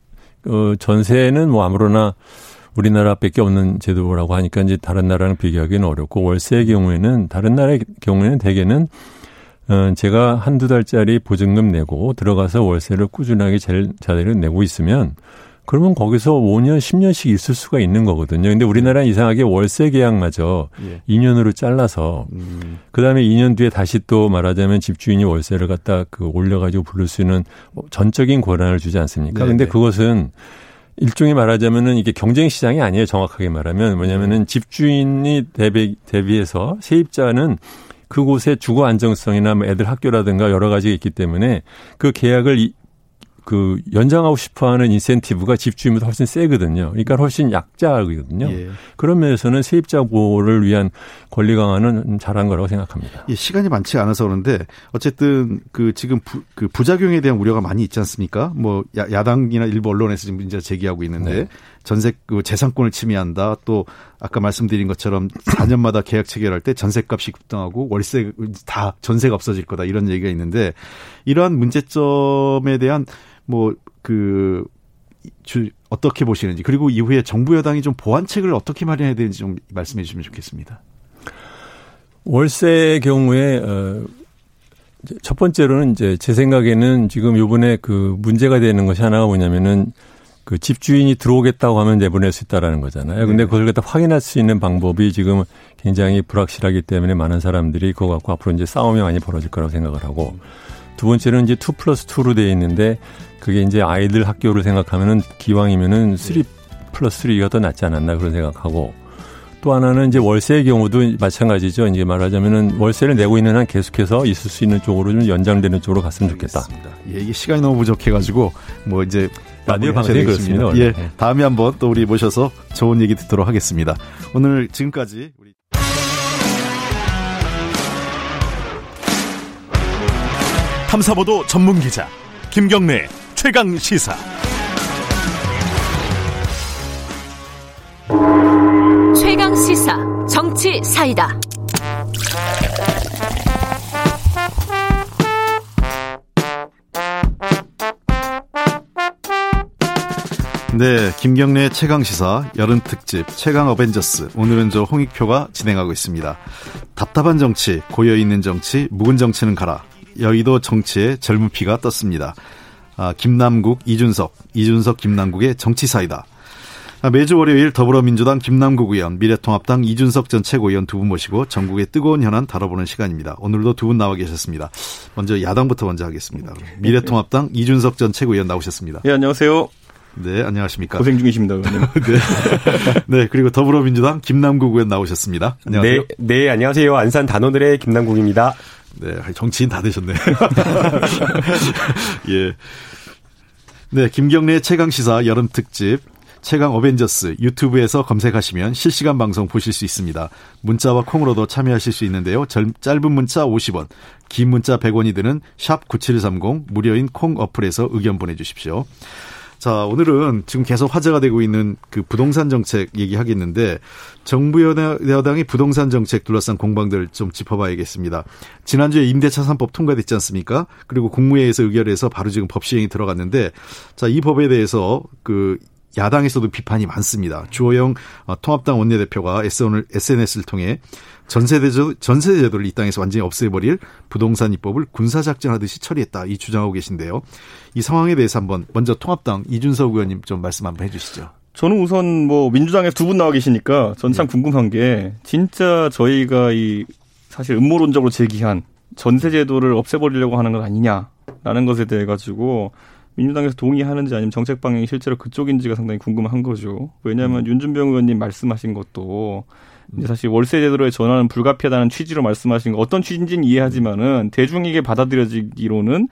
S7: 어 전세는 뭐 아무로나 우리나라밖에 없는 제도라고 하니까 이제 다른 나라랑 비교하기는 어렵고 월세의 경우에는 다른 나라의 경우에는 대개는 어, 제가 한두 달짜리 보증금 내고 들어가서 월세를 꾸준하게 잘, 자대로 내고 있으면 그러면 거기서 5년, 10년씩 있을 수가 있는 거거든요. 근데 우리나라는 이상하게 월세 계약마저 예. 2년으로 잘라서 음. 그다음에 2년 뒤에 다시 또 말하자면 집주인이 월세를 갖다 그 올려가지고 부를 수 있는 뭐 전적인 권한을 주지 않습니까? 네, 근데 네. 그것은 일종의 말하자면은 이게 경쟁 시장이 아니에요. 정확하게 말하면 뭐냐면은 집주인이 대비 대비해서 세입자는 그곳에 주거 안정성이나 뭐 애들 학교라든가 여러 가지가 있기 때문에 그 계약을 그 연장하고 싶어하는 인센티브가 집주인보다 훨씬 세거든요. 그러니까 훨씬 약자거든요. 예. 그런 면에서는 세입자 보호를 위한 권리 강화는 잘한 거라고 생각합니다.
S1: 예, 시간이 많지 않아서 그런데 어쨌든 그 지금 부, 그 부작용에 대한 우려가 많이 있지 않습니까? 뭐 야, 당이나 일부 언론에서 지금 문제 제기하고 있는데 네. 전세 그 재산권을 침해한다. 또 아까 말씀드린 것처럼 [clears throat] 4년마다 계약 체결할 때 전세값이 급등하고 월세 다 전세가 없어질 거다 이런 얘기가 있는데 이러한 문제점에 대한 뭐그 어떻게 보시는지 그리고 이후에 정부 여당이 좀 보완책을 어떻게 마련해야 되는지 좀 말씀해 주시면 좋겠습니다.
S7: 월세의 경우에 어, 첫 번째로는 이제 제 생각에는 지금 요번에 그 문제가 되는 것이 하나가 뭐냐면은 그 집주인이 들어오겠다고 하면 내보낼 수 있다라는 거잖아요. 근데 네. 그걸 갖다 확인할 수 있는 방법이 지금 굉장히 불확실하기 때문에 많은 사람들이 그거 갖고 앞으로 이제 싸움이 많이 벌어질 거라고 생각을 하고 두 번째는 이제 2 플러스 2로 돼 있는데 그게 이제 아이들 학교를 생각하면은 기왕이면은 3 플러스 3가 더 낫지 않았나 그런 생각하고 또 하나는 이제 월세의 경우도 마찬가지죠. 이제 말하자면은 월세를 내고 있는 한 계속해서 있을 수 있는 쪽으로 좀 연장되는 쪽으로 갔으면 좋겠다.
S1: 예, 이게 시간이 너무 부족해가지고 뭐 이제
S7: 라디오 방송이 그렇습니다.
S1: 예, 네. 다음에 한번 또 우리 모셔서 좋은 얘기 듣도록 하겠습니다. 오늘 지금까지 우리
S8: 탐사보도 전문 기자 김경래 최강 시사.
S2: 최강 시사 정치 사이다.
S1: 네, 김경래 최강 시사 여름 특집 최강 어벤져스 오늘은 저 홍익표가 진행하고 있습니다. 답답한 정치, 고여 있는 정치, 묵은 정치는 가라. 여의도 정치에 젊은 피가 떴습니다. 아, 김남국, 이준석, 이준석, 김남국의 정치 사이다. 아, 매주 월요일 더불어민주당 김남국 의원, 미래통합당 이준석 전 최고위원 두 분 모시고 전국의 뜨거운 현안 다뤄보는 시간입니다. 오늘도 두 분 나와 계셨습니다. 먼저 야당부터 먼저 하겠습니다. 미래통합당 이준석 전 최고위원 나오셨습니다.
S9: 네, 안녕하세요.
S1: 네, 안녕하십니까.
S9: 고생 중이십니다. [laughs]
S1: 네. 네, 그리고 더불어민주당 김남국 의원 나오셨습니다. 안녕하세요.
S10: 네, 네, 안녕하세요. 안산 단원들의 김남국입니다.
S1: 네, 정치인 다 되셨네. [laughs] 예. 네, 김경래 최강 시사 여름 특집 최강 어벤져스 유튜브에서 검색하시면 실시간 방송 보실 수 있습니다. 문자와 콩으로도 참여하실 수 있는데요. 짧은 문자 50원, 긴 문자 100원이 드는 샵 9730 무료인 콩 어플에서 의견 보내주십시오. 자, 오늘은 지금 계속 화제가 되고 있는 그 부동산 정책 얘기하겠는데 정부 여당이 부동산 정책 둘러싼 공방들 좀 짚어봐야겠습니다. 지난주에 임대차 3법 통과됐지 않습니까? 그리고 국무회의에서 의결해서 바로 지금 법 시행이 들어갔는데 자, 이 법에 대해서 그 야당에서도 비판이 많습니다. 주호영 어, 통합당 원내대표가 SNS를 통해 전세제도, 전세제도를 이 땅에서 완전히 없애버릴 부동산 입법을 군사작전하듯이 처리했다. 이 주장하고 계신데요. 이 상황에 대해서 한번 먼저 통합당 이준석 의원님 좀 말씀 한번 해주시죠.
S9: 저는 우선 뭐 민주당에서 두 분 나와 계시니까 전참 네. 궁금한 게 진짜 저희가 이 사실 음모론적으로 제기한 전세제도를 없애버리려고 하는 것 아니냐라는 것에 대해 가지고 민주당에서 동의하는지 아니면 정책 방향이 실제로 그쪽인지가 상당히 궁금한 거죠. 왜냐하면 음. 윤준병 의원님 말씀하신 것도 사실 월세 제도로의 전환은 불가피하다는 취지로 말씀하신 거 어떤 취지인지는 이해하지만은 대중에게 받아들여지기로는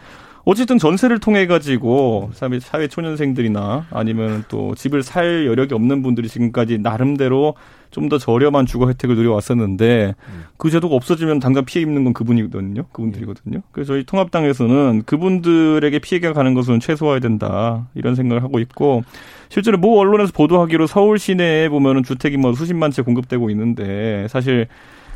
S9: 어쨌든 전세를 통해 가지고 사회, 사회 초년생들이나 아니면 또 집을 살 여력이 없는 분들이 지금까지 나름대로 좀 더 저렴한 주거 혜택을 누려왔었는데 그 제도가 없어지면 당장 피해 입는 건 그분이거든요. 그분들이거든요. 그래서 저희 통합당에서는 그분들에게 피해가 가는 것은 최소화해야 된다 이런 생각을 하고 있고 실제로 모 언론에서 보도하기로 서울 시내에 보면은 주택이 뭐 수십만 채 공급되고 있는데 사실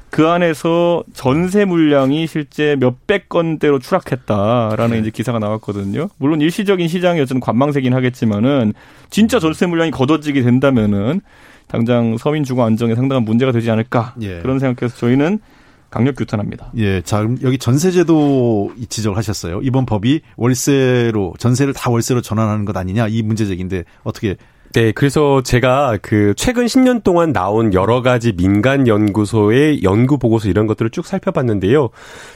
S9: 그 안에서 전세 물량이 실제 몇백 건대로 추락했다라는
S1: 네.
S9: 이제 기사가 나왔거든요. 물론 일시적인 시장이 어쨌든 관망세긴 하겠지만은 진짜 전세 물량이 걷어지게 된다면은 당장 서민 주거 안정에 상당한 문제가 되지 않을까
S1: 예.
S9: 그런 생각해서 저희는 강력 규탄합니다.
S1: 예, 자, 그럼 여기 전세제도 지적을 하셨어요. 이번 법이 월세로, 전세를 다 월세로 전환하는 것 아니냐, 이 문제제기인데, 어떻게,
S10: 네, 그래서 제가 그 최근 10년 동안 나온 여러 가지 민간 연구소의 연구 보고서 이런 것들을 쭉 살펴봤는데요.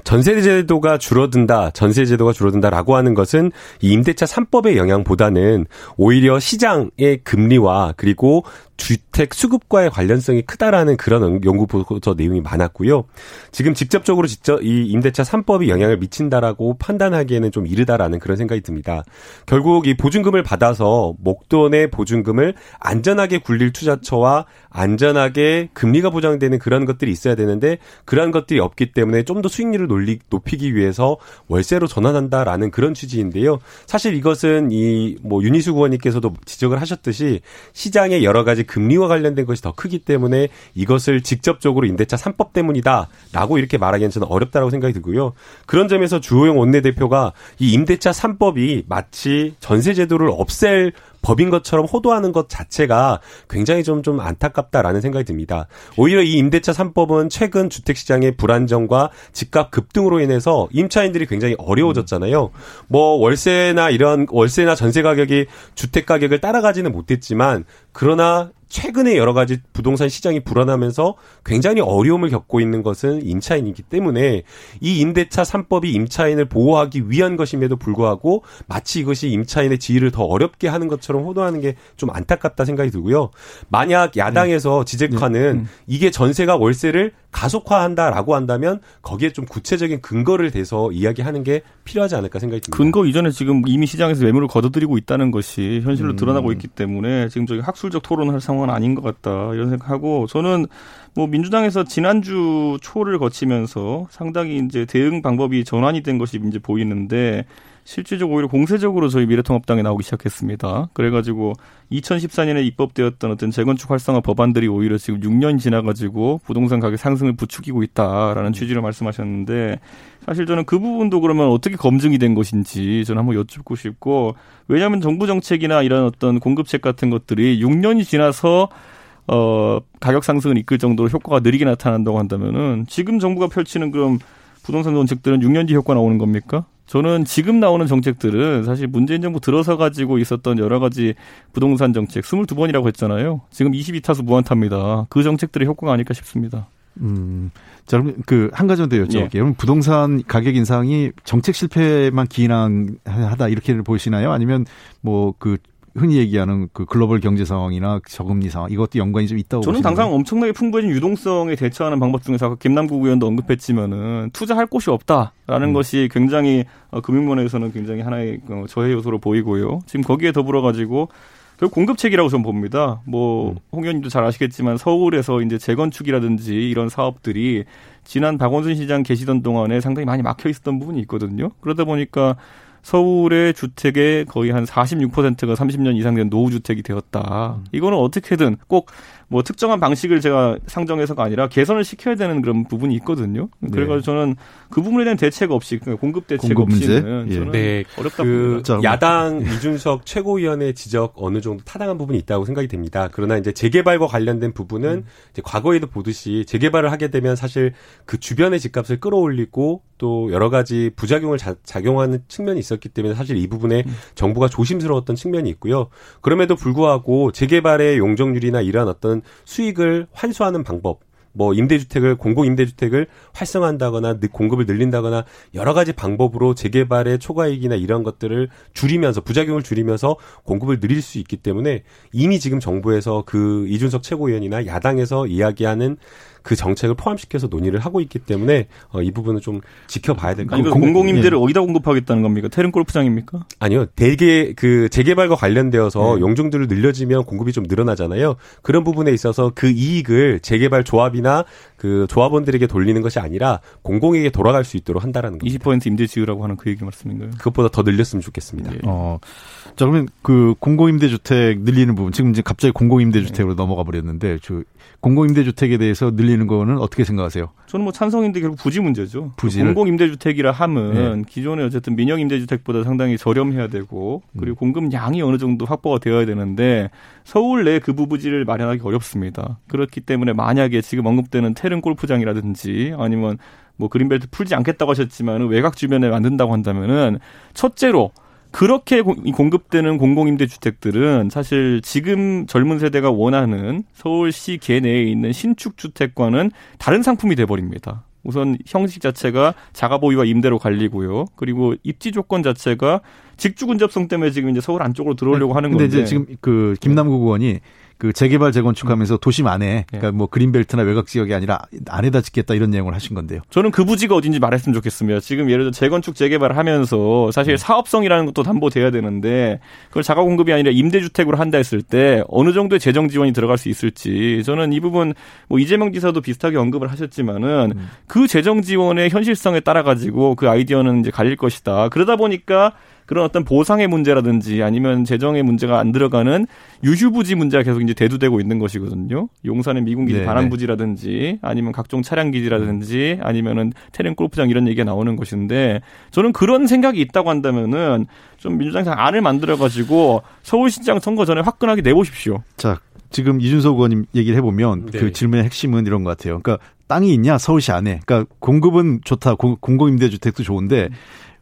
S10: 전세 제도가 줄어든다, 전세 제도가 줄어든다라고 하는 것은 이 임대차 3법의 영향보다는 오히려 시장의 금리와 그리고 주택 수급과의 관련성이 크다라는 그런 연구 보고서 내용이 많았고요. 지금 직접적으로 직접 이 임대차 3법이 영향을 미친다라고 판단하기에는 좀 이르다라는 그런 생각이 듭니다. 결국 이 보증금을 받아서 목돈의 보증금을 안전하게 굴릴 투자처와 안전하게 금리가 보장되는 그런 것들이 있어야 되는데 그러한 것들이 없기 때문에 좀 더 수익률을 놀리, 높이기 위해서 월세로 전환한다라는 그런 취지인데요. 사실 이것은 이 뭐 윤희수 의원님께서도 지적을 하셨듯이 시장의 여러 가지 금리와 관련된 것이 더 크기 때문에 이것을 직접적으로 임대차 3법 때문이다라고 이렇게 말하기는 저는 어렵다라고 생각이 들고요. 그런 점에서 주호영 원내대표가 이 임대차 3법이 마치 전세 제도를 없앨 법인 것처럼 호도하는 것 자체가 굉장히 좀, 좀 안타깝다라는 생각이 듭니다. 오히려 이 임대차 3법은 최근 주택시장의 불안정과 집값 급등으로 인해서 임차인들이 굉장히 어려워졌잖아요. 뭐 월세나 이런 월세나 전세 가격이 주택 가격을 따라가지는 못했지만 그러나 최근에 여러 가지 부동산 시장이 불안하면서 굉장히 어려움을 겪고 있는 것은 임차인이기 때문에 이 임대차 3법이 임차인을 보호하기 위한 것임에도 불구하고 마치 이것이 임차인의 지위를 더 어렵게 하는 것처럼 호도하는 게 좀 안타깝다 생각이 들고요. 만약 야당에서 지적하는 이게 전세가 월세를 가속화한다라고 한다면 거기에 좀 구체적인 근거를 대서 이야기하는 게 필요하지 않을까 생각이 듭니다.
S9: 근거 이전에 지금 이미 시장에서 매물을 걷어들이고 있다는 것이 현실로 드러나고 있기 때문에 지금 저기 학술적 토론을 할 상황은 아닌 것 같다 이런 생각하고 저는 뭐 민주당에서 지난주 초를 거치면서 상당히 이제 대응 방법이 전환이 된 것이 이제 보이는데 실질적으로 오히려 공세적으로 저희 미래통합당에 나오기 시작했습니다. 그래가지고 2014년에 입법되었던 어떤 재건축 활성화 법안들이 오히려 지금 6년 지나가지고 부동산 가격 상승을 부추기고 있다라는 취지로 말씀하셨는데 사실 저는 그 부분도 그러면 어떻게 검증이 된 것인지 저는 한번 여쭙고 싶고 왜냐하면 정부 정책이나 이런 어떤 공급책 같은 것들이 6년이 지나서 어 가격 상승을 이끌 정도로 효과가 느리게 나타난다고 한다면은 지금 정부가 펼치는 그럼 부동산 정책들은 6년 뒤 효과 나오는 겁니까? 저는 지금 나오는 정책들은 사실 문재인 정부 들어서 가지고 있었던 여러 가지 부동산 정책 22번이라고 했잖아요. 지금 22타수 무한타입니다. 그 정책들의 효과가 아닐까 싶습니다.
S1: 음, 자, 그럼 그, 한 가지 더 여쭤볼게요.
S9: 예.
S1: 그럼 부동산 가격 인상이 정책 실패만 기인하다, 이렇게 보시나요? 아니면 뭐, 그, 흔히 얘기하는 그 글로벌 경제 상황이나 저금리 상황, 이것도 연관이 좀 있다고
S9: 저는? 당장 엄청나게 풍부해진 유동성에 대처하는 방법 중에서 아까 김남국 의원도 언급했지만은 투자할 곳이 없다라는
S1: 음.
S9: 것이 굉장히 어, 금융면에서는 굉장히 하나의 어, 저해 요소로 보이고요. 지금 거기에 더불어 가지고 결국 공급책이라고 저는 봅니다. 뭐
S1: 음.
S9: 홍 의원님도 잘 아시겠지만 서울에서 이제 재건축이라든지 이런 사업들이 지난 박원순 시장 계시던 동안에 상당히 많이 막혀 있었던 부분이 있거든요. 그러다 보니까 서울의 주택의 거의 한 46%가 30년 이상 된 노후 주택이 되었다. 이거는 어떻게든 꼭 뭐 특정한 방식을 제가 상정해서가 아니라 개선을 시켜야 되는 그런 부분이 있거든요. 그래가지고 저는 그 부분에 대한 대책 없이 그러니까 공급 대책
S1: 공급 문제?
S9: 없이는
S1: 예.
S9: 저는
S10: 네,
S9: 어렵다
S10: 그
S9: 봅니다.
S10: 야당 이준석 최고위원의 지적 어느 정도 타당한 부분이 있다고 생각이 됩니다. 그러나 이제 재개발과 관련된 부분은 이제 과거에도 보듯이 재개발을 하게 되면 사실 그 주변의 집값을 끌어올리고 또 여러 가지 부작용을 자, 작용하는 측면이 있었기 때문에 사실 이 부분에 정부가 조심스러웠던 측면이 있고요. 그럼에도 불구하고 재개발의 용적률이나 이러한 어떤 수익을 환수하는 방법 뭐 임대주택을 공공 임대주택을 활성화한다거나 공급을 늘린다거나 여러 가지 방법으로 재개발의 초과이익이나 이런 것들을 줄이면서 부작용을 줄이면서 공급을 늘릴 수 있기 때문에 이미 지금 정부에서 그 이준석 최고위원이나 야당에서 이야기하는 그 정책을 포함시켜서 논의를 하고 있기 때문에 어, 이 부분은 좀 지켜봐야 될것
S9: 같아요. 공공임대를 예. 어디다 공급하겠다는 겁니까? 테른 골프장입니까?
S10: 아니요. 대개 그 재개발과 관련되어서 네. 용적률을 늘려지면 공급이 좀 늘어나잖아요. 그런 부분에 있어서 그 이익을 재개발 조합이나 그 조합원들에게 돌리는 것이 아니라 공공에게 돌아갈 수 있도록 한다라는 겁니다.
S9: 20% 임대 지유라고 하는 그 얘기 말씀인가요?
S10: 그것보다 더 늘렸으면 좋겠습니다. 예. 어.
S1: 자, 그러면 그 공공임대주택 늘리는 부분, 지금 이제 갑자기 공공임대주택으로 네. 넘어가 버렸는데, 저 공공임대주택에 대해서 늘리는 거는 어떻게 생각하세요?
S9: 저는 뭐 찬성인데 결국 부지 문제죠. 부지 공공 임대주택이라 함은 네. 기존에 어쨌든 민영 임대주택보다 상당히 저렴해야 되고 그리고 음. 공급량이 어느 정도 확보가 되어야 되는데 서울 내 그 부부지를 마련하기 어렵습니다. 그렇기 때문에 만약에 지금 언급되는 테른 골프장이라든지 아니면 뭐 그린벨트 풀지 않겠다고 하셨지만 외곽 주변에 만든다고 한다면은 첫째로 그렇게 공급되는 공공임대 주택들은 사실 지금 젊은 세대가 원하는 서울시 계내에 있는 신축 주택과는 다른 상품이 돼 버립니다. 우선 형식 자체가 자가 보유와 임대로 갈리고요. 그리고 입지 조건 자체가 직주 근접성 때문에 지금 이제 서울 안쪽으로 들어오려고 네. 하는 건데.
S1: 근데 이제 지금 그 김남국 의원이 그 재개발 재건축하면서 도심 안에 그러니까 뭐 그린벨트나 외곽 지역이 아니라 안에다 짓겠다 이런 내용을 하신 건데요.
S9: 저는 그 부지가 어딘지 말했으면 좋겠습니다. 지금 예를 들어 재건축 재개발을 하면서 사실 네. 사업성이라는 것도 담보돼야 되는데 그걸 자가 공급이 아니라 임대주택으로 한다 했을 때 어느 정도의 재정 지원이 들어갈 수 있을지 저는 이 부분 뭐 이재명 지사도 비슷하게 언급을 하셨지만은 음. 그 재정 지원의 현실성에 따라 가지고 그 아이디어는 이제 갈릴 것이다. 그러다 보니까 그런 어떤 보상의 문제라든지 아니면 재정의 문제가 안 들어가는 유휴부지 문제가 계속 이제 대두되고 있는 것이거든요. 용산의 미군기지 네, 반환부지라든지 아니면 각종 차량기지라든지 아니면은 테렌 골프장 이런 얘기가 나오는 것인데 저는 그런 생각이 있다고 한다면은 좀 민주당에서 안을 만들어 가지고 서울시장 선거 전에 화끈하게 내보십시오.
S1: 자, 지금 이준석 의원님 얘기를 해보면 네. 그 질문의 핵심은 이런 것 같아요. 그러니까 땅이 있냐 서울시 안에. 그러니까 공급은 좋다. 공공임대주택도 좋은데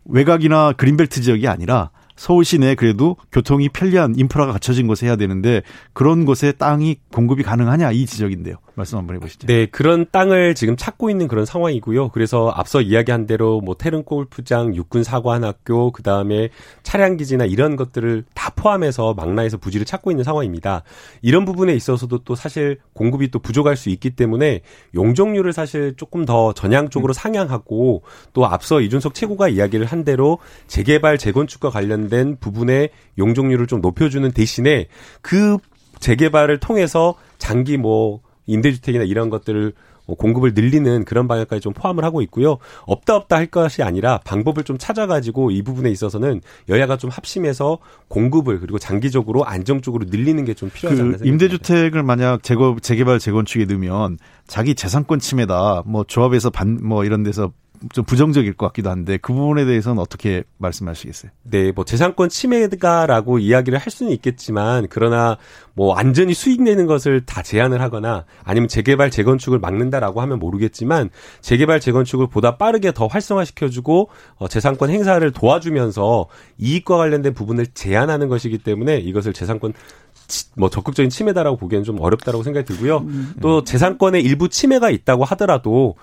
S1: 외곽이나 그린벨트 지역이 아니라 서울 시내 그래도 교통이 편리한 인프라가 갖춰진 곳에 해야 되는데 그런 곳에 땅이 공급이 가능하냐 이 지적인데요. 말씀 한번 해보시죠.
S10: 네, 그런 땅을 지금 찾고 있는 그런 상황이고요. 그래서 앞서 이야기한 대로 뭐 테른 골프장, 육군 사관학교, 그 다음에 차량 기지나 이런 것들을 다 포함해서 망라해서 부지를 찾고 있는 상황입니다. 이런 부분에 있어서도 또 사실 공급이 또 부족할 수 있기 때문에 용적률을 사실 조금 더 전향적으로 음. 상향하고 또 앞서 이준석 최고가 이야기를 한 대로 재개발 재건축과 관련된 부분의 용적률을 좀 높여주는 대신에 그 재개발을 통해서 장기 뭐 임대주택이나 이런 것들을 뭐 공급을 늘리는 그런 방향까지 좀 포함을 하고 있고요. 없다 없다 할 것이 아니라 방법을 좀 찾아가지고 이 부분에 있어서는 여야가 좀 합심해서 공급을 그리고 장기적으로 안정적으로 늘리는 게 좀 필요하지 않나 그
S1: 임대주택을 만약 재거, 재개발 재건축에 넣으면 자기 재산권 침해다 뭐 조합에서 반 뭐 이런 데서 좀 부정적일 것 같기도 한데 그 부분에 대해서는 어떻게 말씀하시겠어요?
S10: 네, 뭐 재산권 침해가라고 이야기를 할 수는 있겠지만 그러나 뭐 완전히 수익 내는 것을 다 제한을 하거나 아니면 재개발 재건축을 막는다라고 하면 모르겠지만 재개발 재건축을 보다 빠르게 더 활성화시켜주고 어, 재산권 행사를 도와주면서 이익과 관련된 부분을 제한하는 것이기 때문에 이것을 재산권 뭐 적극적인 침해다라고 보기에는 좀 어렵다라고 생각이 들고요. 음. 또 재산권의 일부 침해가 있다고 하더라도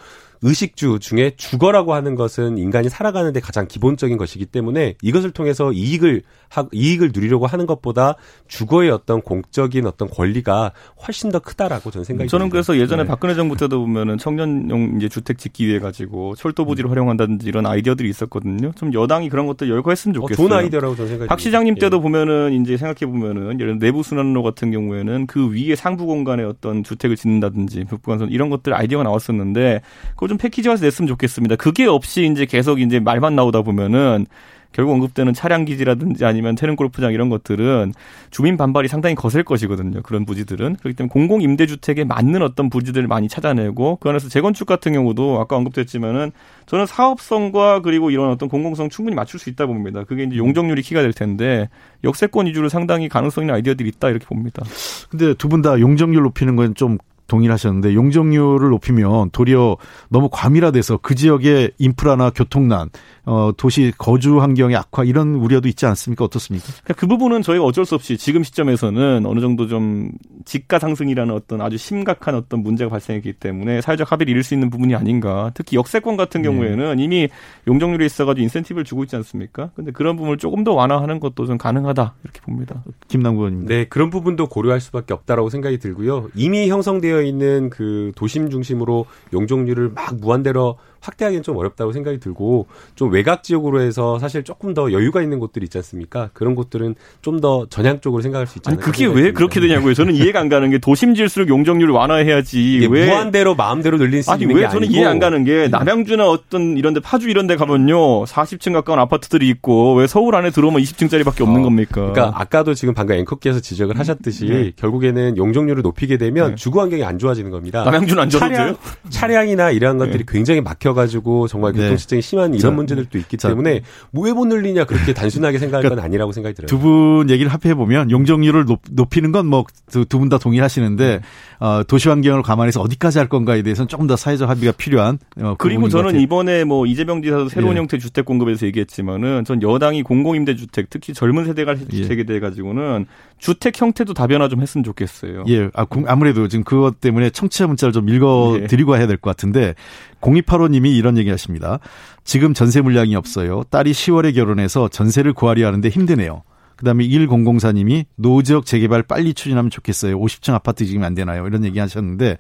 S10: 의식주 중에 주거라고 하는 것은 인간이 살아가는 데 가장 기본적인 것이기 때문에 이것을 통해서 이익을 하, 이익을 누리려고 하는 것보다 주거의 어떤 공적인 어떤 권리가 훨씬 더 크다라고 저는 생각이
S9: 저는 듭니다. 그래서 예전에 네. 박근혜 정부 때도 보면은 청년용 이제 주택 짓기 위해 가지고 철도 부지를 활용한다든지 이런 아이디어들이 있었거든요. 좀 여당이 그런 것들 열거했으면 좋겠어요.
S10: 어, 좋은 아이디어라고 저는 생각이
S9: 박 시장님 때도 예. 보면은 이제 생각해 보면은 예를 내부 순환로 같은 경우에는 그 위에 상부 공간에 어떤 주택을 짓는다든지 북부간선 이런 것들 아이디어가 나왔었는데 그걸 좀 패키지화해서 냈으면 좋겠습니다. 그게 없이 이제 계속 이제 말만 나오다 보면은 결국 언급되는 차량 기지라든지 아니면 테른 골프장 이런 것들은 주민 반발이 상당히 거셀 것이거든요. 그런 부지들은 그렇기 때문에 공공 임대 주택에 맞는 어떤 부지들을 많이 찾아내고 그 안에서 재건축 같은 경우도 아까 언급됐지만은 저는 사업성과 그리고 이런 어떤 공공성 충분히 맞출 수 있다 봅니다. 그게 이제 용적률이 키가 될 텐데 역세권 위주로 상당히 가능성이나 아이디어들이 있다 이렇게 봅니다.
S1: 근데 두 분 다 용적률 높이는 건 좀 동일하셨는데 용적률을 높이면 도리어 너무 과밀화돼서 그 지역의 인프라나 교통난, 어, 도시 거주 환경의 악화 이런 우려도 있지 않습니까? 어떻습니까?
S9: 그러니까 그 부분은 저희가 어쩔 수 없이 지금 시점에서는 어느 정도 좀 집가 상승이라는 어떤 아주 심각한 어떤 문제가 발생했기 때문에 사회적 합의를 이룰 수 있는 부분이 아닌가. 특히 역세권 같은 경우에는 네. 이미 용적률이 있어가지고 인센티브를 주고 있지 않습니까? 근데 그런 부분을 조금 더 완화하는 것도 좀 가능하다 이렇게 봅니다.
S1: 김남구 의원님.
S10: 네, 그런 부분도 고려할 수밖에 없다라고 생각이 들고요. 이미 형성되어 있는 그 도심 중심으로 용적률을 막 무한대로 확대하기는 좀 어렵다고 생각이 들고 좀 외곽 지역으로 해서 사실 조금 더 여유가 있는 곳들이 있지 않습니까? 그런 곳들은 좀 더 전향적으로 생각할 수 있잖아요.
S9: 아니 그게 왜 그렇게 되냐고요? 저는 [laughs] 이해가 안 가는 게 도심질수록 용적률을 완화해야지
S10: 왜 무한대로 마음대로 늘릴 수
S9: 아니,
S10: 있는
S9: 왜 저는
S10: 아니고.
S9: 이해 안 가는 게 남양주나 어떤 이런데 파주 이런데 가면요 40층 가까운 아파트들이 있고 왜 서울 안에 들어오면 20층짜리밖에 없는 어, 겁니까?
S10: 그러니까 아까도 지금 방금 앵커께서 지적을 하셨듯이 네. 결국에는 용적률을 높이게 되면 네. 주거 환경이 안 좋아지는 겁니다.
S9: 남양주는 안 좋아져요?
S10: 차량, 차량이나 이러한 것들이 네. 굉장히 막혀 가지고 정말 네. 교통시장이 심한 이런 자, 문제들도 있기 자, 때문에 뭐왜못 늘리냐 그렇게 단순하게 생각할 그러니까 건 아니라고 생각이 들어요.
S1: 두 분 얘기를 합해 보면 용적률을 높, 이는 건 뭐 두 분 다 동의하시는데 어, 도시 환경을 감안해서 어디까지 할 건가에 대해서는 조금 더 사회적 합의가 필요한.
S9: 어, 그리고 저는 이번에 뭐 이재명 지사도 새로운 예. 형태 주택 공급에서 얘기했지만은 전 여당이 공공임대 주택 특히 젊은 세대가 할 예. 주택에 대해 가지고는 주택 형태도 다변화 좀 했으면 좋겠어요.
S1: 예, 아, 아무래도 지금 그것 때문에 청취자 문자를 좀 읽어 드리고 예. 해야 될 것 같은데 0285님이 이런 얘기 하십니다. 지금 전세 물량이 없어요. 딸이 10월에 결혼해서 전세를 구하려 하는데 힘드네요. 그다음에 1004님이 노지역 재개발 빨리 추진하면 좋겠어요. 50층 아파트 지금 안 되나요? 이런 얘기 하셨는데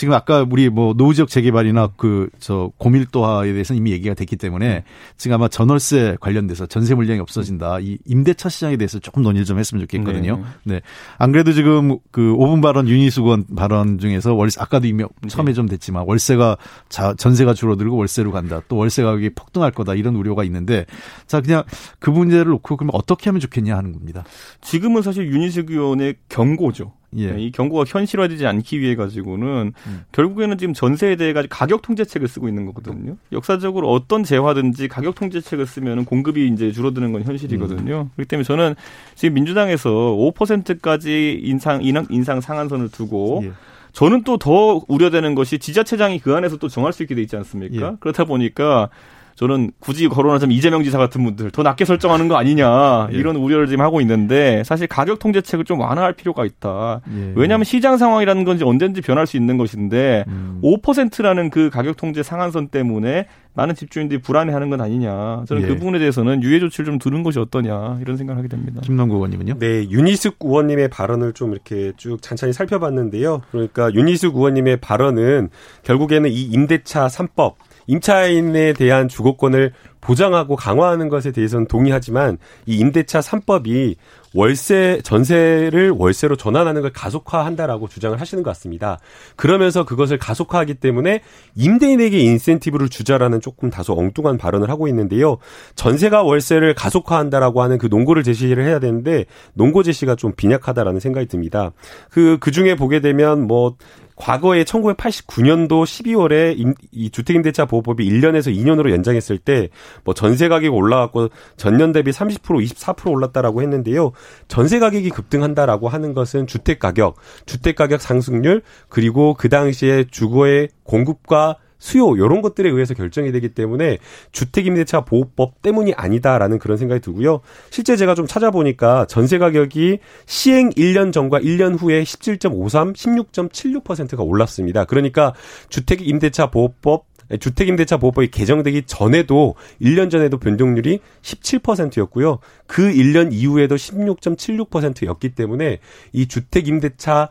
S1: 지금 아까 우리 뭐 노지역 재개발이나 그 저 고밀도화에 대해서는 이미 얘기가 됐기 때문에 지금 아마 전월세 관련돼서 전세 물량이 없어진다. 이 임대차 시장에 대해서 조금 논의를 좀 했으면 좋겠거든요. 네. 네. 안 그래도 지금 그 5분 발언 윤희숙 원 발언 중에서 월세 아까도 이미 처음에 네. 좀 됐지만 월세가 자 전세가 줄어들고 월세로 간다. 또 월세 가격이 폭등할 거다. 이런 우려가 있는데 자 그냥 그 문제를 놓고 그러면 어떻게 하면 좋겠냐 하는 겁니다.
S9: 지금은 사실 윤희숙 의원의 경고죠. 예. 이 경고가 현실화되지 않기 위해 가지고는 음. 결국에는 지금 전세에 대해 가지고 가격 통제책을 쓰고 있는 거거든요. 역사적으로 어떤 재화든지 가격 통제책을 쓰면 공급이 이제 줄어드는 건 현실이거든요. 음. 그렇기 때문에 저는 지금 민주당에서 5%까지 인상 인상, 인상 상한선을 두고 예. 저는 또 더 우려되는 것이 지자체장이 그 안에서 또 정할 수 있게 돼 있지 않습니까? 예. 그렇다 보니까 저는 굳이 거론하자면 이재명 지사 같은 분들 더 낮게 설정하는 거 아니냐 예. 이런 우려를 지금 하고 있는데 사실 가격 통제책을 좀 완화할 필요가 있다. 예. 왜냐하면 시장 상황이라는 건지 언제든지 변할 수 있는 것인데 음. 5%라는 그 가격 통제 상한선 때문에 많은 집주인들이 불안해하는 건 아니냐. 저는 그 예. 그 부분에 대해서는 유예 조치를 좀 두는 것이 어떠냐 이런 생각을 하게 됩니다.
S1: 김남국 의원님은요?
S10: 네, 윤희숙 의원님의 발언을 좀 이렇게 쭉 찬찬히 살펴봤는데요. 그러니까 윤희숙 의원님의 발언은 결국에는 이 임대차 3법 임차인에 대한 주거권을 보장하고 강화하는 것에 대해서는 동의하지만 이 임대차 3법이 월세 전세를 월세로 전환하는 걸 가속화한다라고 주장을 하시는 것 같습니다. 그러면서 그것을 가속화하기 때문에 임대인에게 인센티브를 주자라는 조금 다소 엉뚱한 발언을 하고 있는데요. 전세가 월세를 가속화한다라고 하는 그 논고를 제시를 해야 되는데 논고 제시가 좀 빈약하다라는 생각이 듭니다. 그, 그 중에 보게 되면 뭐 과거에 1989년도 12월에 임, 이 주택임대차 보호법이 1년에서 2년으로 연장했을 때 뭐 전세 가격이 올라갔고 전년 대비 30% 24% 올랐다라고 했는데요. 전세 가격이 급등한다라고 하는 것은 주택 가격, 주택 가격 상승률 그리고 그 당시에 주거의 공급과 수요 이런 것들에 의해서 결정이 되기 때문에 주택임대차 보호법 때문이 아니다라는 그런 생각이 들고요. 실제 제가 좀 찾아보니까 전세 가격이 시행 1년 전과 1년 후에 17.53, 16.76%가 올랐습니다. 그러니까 주택임대차 보호법 주택임대차 보호법이 개정되기 전에도 1년 전에도 변동률이 17%였고요. 그 1년 이후에도 16.76%였기 때문에 이 주택임대차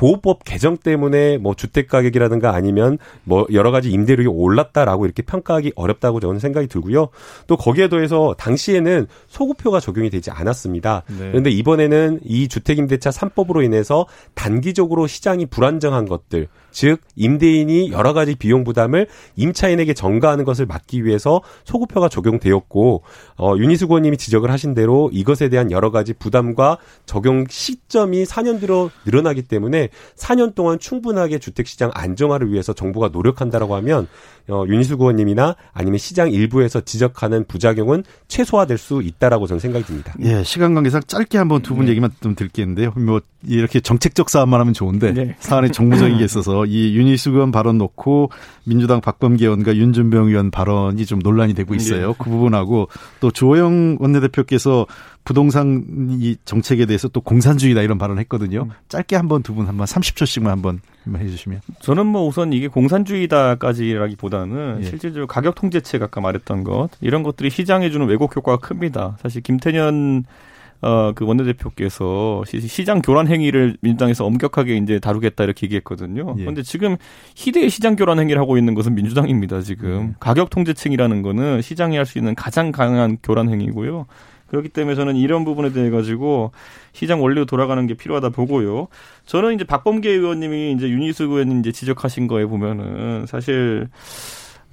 S10: 보호법 개정 때문에 뭐 주택 가격이라든가 아니면 뭐 여러 가지 임대료가 올랐다라고 이렇게 평가하기 어렵다고 저는 생각이 들고요. 또 거기에 더해서 당시에는 소구표가 적용이 되지 않았습니다. 네. 그런데 이번에는 이 주택임대차 3법으로 인해서 단기적으로 시장이 불안정한 것들 즉 임대인이 여러 가지 비용 부담을 임차인에게 전가하는 것을 막기 위해서 소구표가 적용되었고 어, 윤희숙 의원님이 지적을 하신 대로 이것에 대한 여러 가지 부담과 적용 시점이 4년 뒤로 늘어나기 때문에 4년 동안 충분하게 주택시장 안정화를 위해서 정부가 노력한다라고 하면 어, 윤희숙 의원님이나 아니면 시장 일부에서 지적하는 부작용은 최소화될 수 있다라고 저는 생각이 듭니다.
S1: 예, 시간 관계상 짧게 한번 두분 네. 얘기만 좀 드릴게는데요. 뭐 이렇게 정책적 싸움만 하면 좋은데
S9: 네.
S1: 사안에 정무적인 게 있어서 이 윤희숙 의원 발언 놓고 민주당 박범계 의원과 윤준병 의원 발언이 좀 논란이 되고 있어요.
S9: 네.
S1: 그 부분하고 또 주호영 원내대표께서 부동산 이 정책에 대해서 또 공산주의다 이런 발언을 했거든요. 짧게 한번 두 분 한번 30초씩만 한번 해주시면.
S9: 저는 뭐 우선 이게 공산주의다까지라기보다는
S1: 예.
S9: 실질적으로 가격 통제책 아까 말했던 것 이런 것들이 시장에 주는 왜곡 효과가 큽니다. 사실 김태년 어, 그 원내대표께서 시- 시장 교란 행위를 민주당에서 엄격하게 이제 다루겠다 이렇게 얘기했거든요.
S1: 예.
S9: 그런데 지금 희대의 시장 교란 행위를 하고 있는 것은 민주당입니다, 지금. 가격 통제층이라는 거는 시장이 할 수 있는 가장 강한 교란 행위고요. 그렇기 때문에 저는 이런 부분에 대해 가지고 시장 원리로 돌아가는 게 필요하다 보고요. 저는 이제 박범계 의원님이 이제 윤희숙 의원님 이제 지적하신 거에 보면은 사실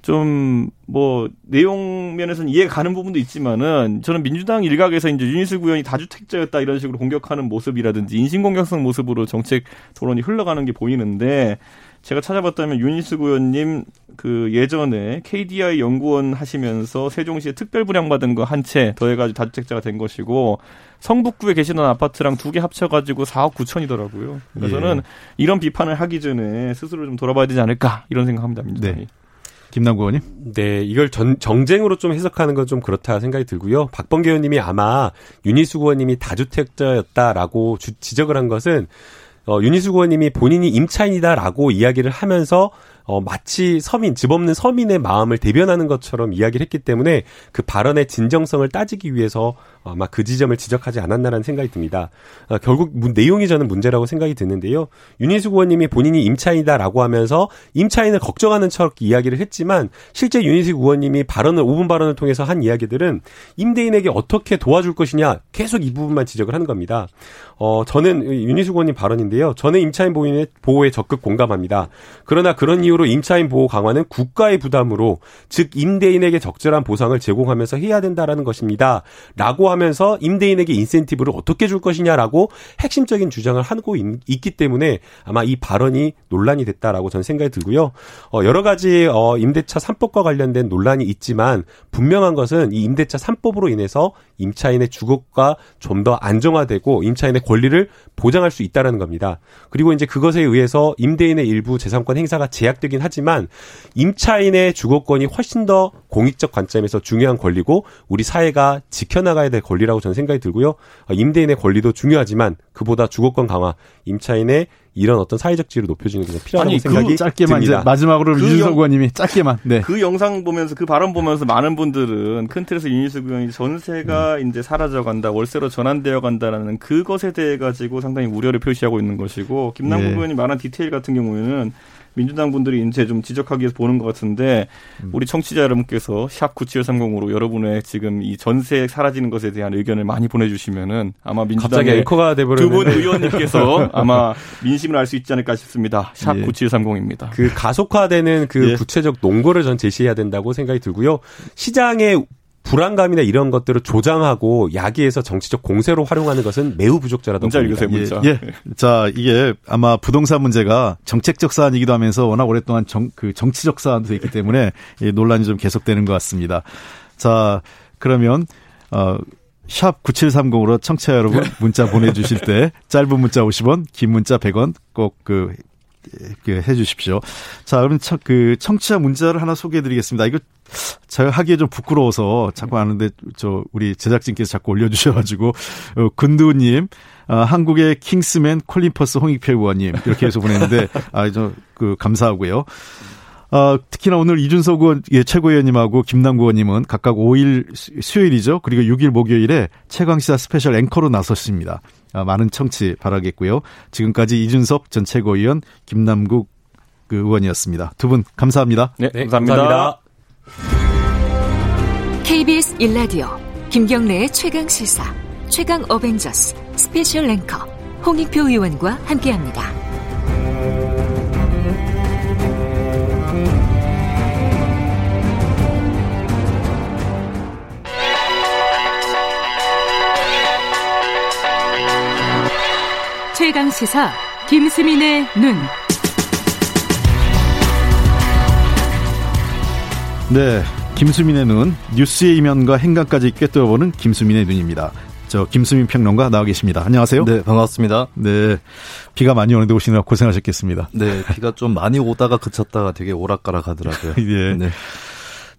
S9: 좀 뭐 내용 면에서는 이해가 가는 부분도 있지만은 저는 민주당 일각에서 이제 윤희숙 의원이 다주택자였다 이런 식으로 공격하는 모습이라든지 인신공격성 모습으로 정책 토론이 흘러가는 게 보이는데 제가 찾아봤다면 윤희숙 의원님 그 예전에 KDI 연구원 하시면서 세종시에 특별 분양받은 거 한 채 더해가지고 다주택자가 된 것이고 성북구에 계시던 아파트랑 두 개 합쳐가지고 4억 9천이더라고요. 그래서
S1: 예.
S9: 저는 이런 비판을 하기 전에 스스로 좀 돌아봐야 되지 않을까 이런 생각합니다 민주당이.
S1: 네. 김남구 의원님.
S10: 네, 이걸 전, 정쟁으로 좀 해석하는 건 좀 그렇다 생각이 들고요. 박범계 의원님이 아마 윤희숙 의원님이 다주택자였다라고 주- 지적을 한 것은 어, 윤희숙 의원님이 본인이 임차인이다라고 이야기를 하면서 어, 마치 서민, 집 없는 서민의 마음을 대변하는 것처럼 이야기를 했기 때문에 그 발언의 진정성을 따지기 위해서 아마 그 지점을 지적하지 않았나라는 생각이 듭니다. 어, 결국 문- 내용이 저는 문제라고 생각이 드는데요. 윤희숙 의원님이 본인이 임차인이다라고 하면서 임차인을 걱정하는 척 이야기를 했지만 실제 윤희숙 의원님이 발언을 5분 발언을 통해서 한 이야기들은 임대인에게 어떻게 도와줄 것이냐 계속 이 부분만 지적을 하는 겁니다. 어, 저는 윤희숙 의원님 발언인데요. 저는 임차인 보호에 적극 공감합니다. 그러나 그런 이유로 임차인 보호 강화는 국가의 부담으로 즉 임대인에게 적절한 보상을 제공하면서 해야 된다라는 것입니다. 라고 하면서 임대인에게 인센티브를 어떻게 줄 것이냐라고 핵심적인 주장을 하고 있, 기 때문에 아마 이 발언이 논란이 됐다라고 저는 생각이 들고요. 어, 여러 가지 어, 임대차 3법과 관련된 논란이 있지만 분명한 것은 이 임대차 3법으로 인해서 임차인의 주거가 좀 더 안정화되고 임차인의 권리를 보장할 수 있다라는 겁니다. 그리고 이제 그것에 의해서 임대인의 일부 재산권 행사가 제약되긴 하지만 임차인의 주거권이 훨씬 더 공익적 관점에서 중요한 권리고 우리 사회가 지켜나가야 될 권리라고 저는 생각이 들고요. 어, 임대인의 권리도 중요하지만 그보다 주거권 강화, 임차인의 이런 어떤 사회적 지위를 높여주는 게 필요하다고
S9: 아니, 그
S10: 생각이
S1: 짧게만
S10: 듭니다.
S1: 이제 마지막으로
S9: 그
S1: 윤석
S9: 영-
S1: 의원님이 짧게만. 네.
S9: 그 영상 보면서 그 발언 보면서 많은 분들은 큰 틀에서 윤희숙 의원이 전세가
S1: 음.
S9: 이제 사라져 간다, 월세로 전환되어 간다라는 그것에 대해 가지고 상당히 우려를 표시하고 있는 것이고 김남국
S1: 네.
S9: 의원이 말한 디테일 같은 경우에는 민주당 분들이 이제 좀 지적하기 위해서 보는 것 같은데
S1: 음.
S9: 우리 청취자 여러분께서 샵 9730으로 여러분의 지금 이 전세 사라지는 것에 대한 의견을 많이 보내주시면은 아마 민주당의
S10: 앵커가
S9: 두분
S10: 돼버렸는데
S9: 의원님께서 아마 민심을 알 수 있지 않을까 싶습니다. 샵
S1: 예.
S9: 9730입니다.
S10: 그 가속화되는 그
S1: 예.
S10: 구체적 농고를 전 제시해야 된다고 생각이 들고요. 시장의 불안감이나 이런 것들을 조장하고 야기해서 정치적 공세로 활용하는 것은 매우 부적절하다고
S9: 문자
S10: 봅니다.
S9: 읽으세요, 문자.
S1: 예, 예. 자, 이게 아마 부동산 문제가 정책적 사안이기도 하면서 워낙 오랫동안 정, 그 정치적 사안도 있기 때문에 이 논란이 좀 계속되는 것 같습니다. 자, 그러면, 어, 샵 9730으로 청취자 여러분 문자 보내주실 때 짧은 문자 50원, 긴 문자 100원 꼭 그, 그 해 주십시오. 자, 그럼 청, 그 청취자 문자를 하나 소개해 드리겠습니다. 이거 제가 하기에 좀 부끄러워서 자꾸 하는데 저 우리 제작진께서 자꾸 올려 주셔 가지고 어, 군두님 어, 한국의 킹스맨 콜린 퍼스 홍익표 의원님 이렇게 해서 보냈는데 아 저 그 감사하고요. 어, 특히나 오늘 이준석 의원 예, 최고위원님하고 김남국 의원님은 각각 5일 수- 수요일이죠. 그리고 6일 목요일에 최강시사 special 앵커로 나섰습니다. 아, 많은 청취 바라겠고요. 지금까지 이준석 전 최고위원 김남국 그 의원이었습니다. 두 분 감사합니다.
S9: 네,
S10: 네,
S9: 감사합니다.
S2: KBS 일라디오 김경래의 최강 시사 최강 어벤져스 special 앵커 홍익표 의원과 함께합니다. 최강 시사 김수민의 눈.
S1: 네, 김수민의 눈 뉴스의 이면과 행간까지 꿰뚫어보는 김수민의 눈입니다. 저 김수민 평론가 나와 계십니다. 안녕하세요.
S11: 네, 반갑습니다.
S1: 네. 비가 많이 오는데 오시느라 고생하셨겠습니다.
S11: 네, 비가 좀 많이 오다가 그쳤다가 되게 오락가락 하더라고요. [laughs]
S1: 예. 네.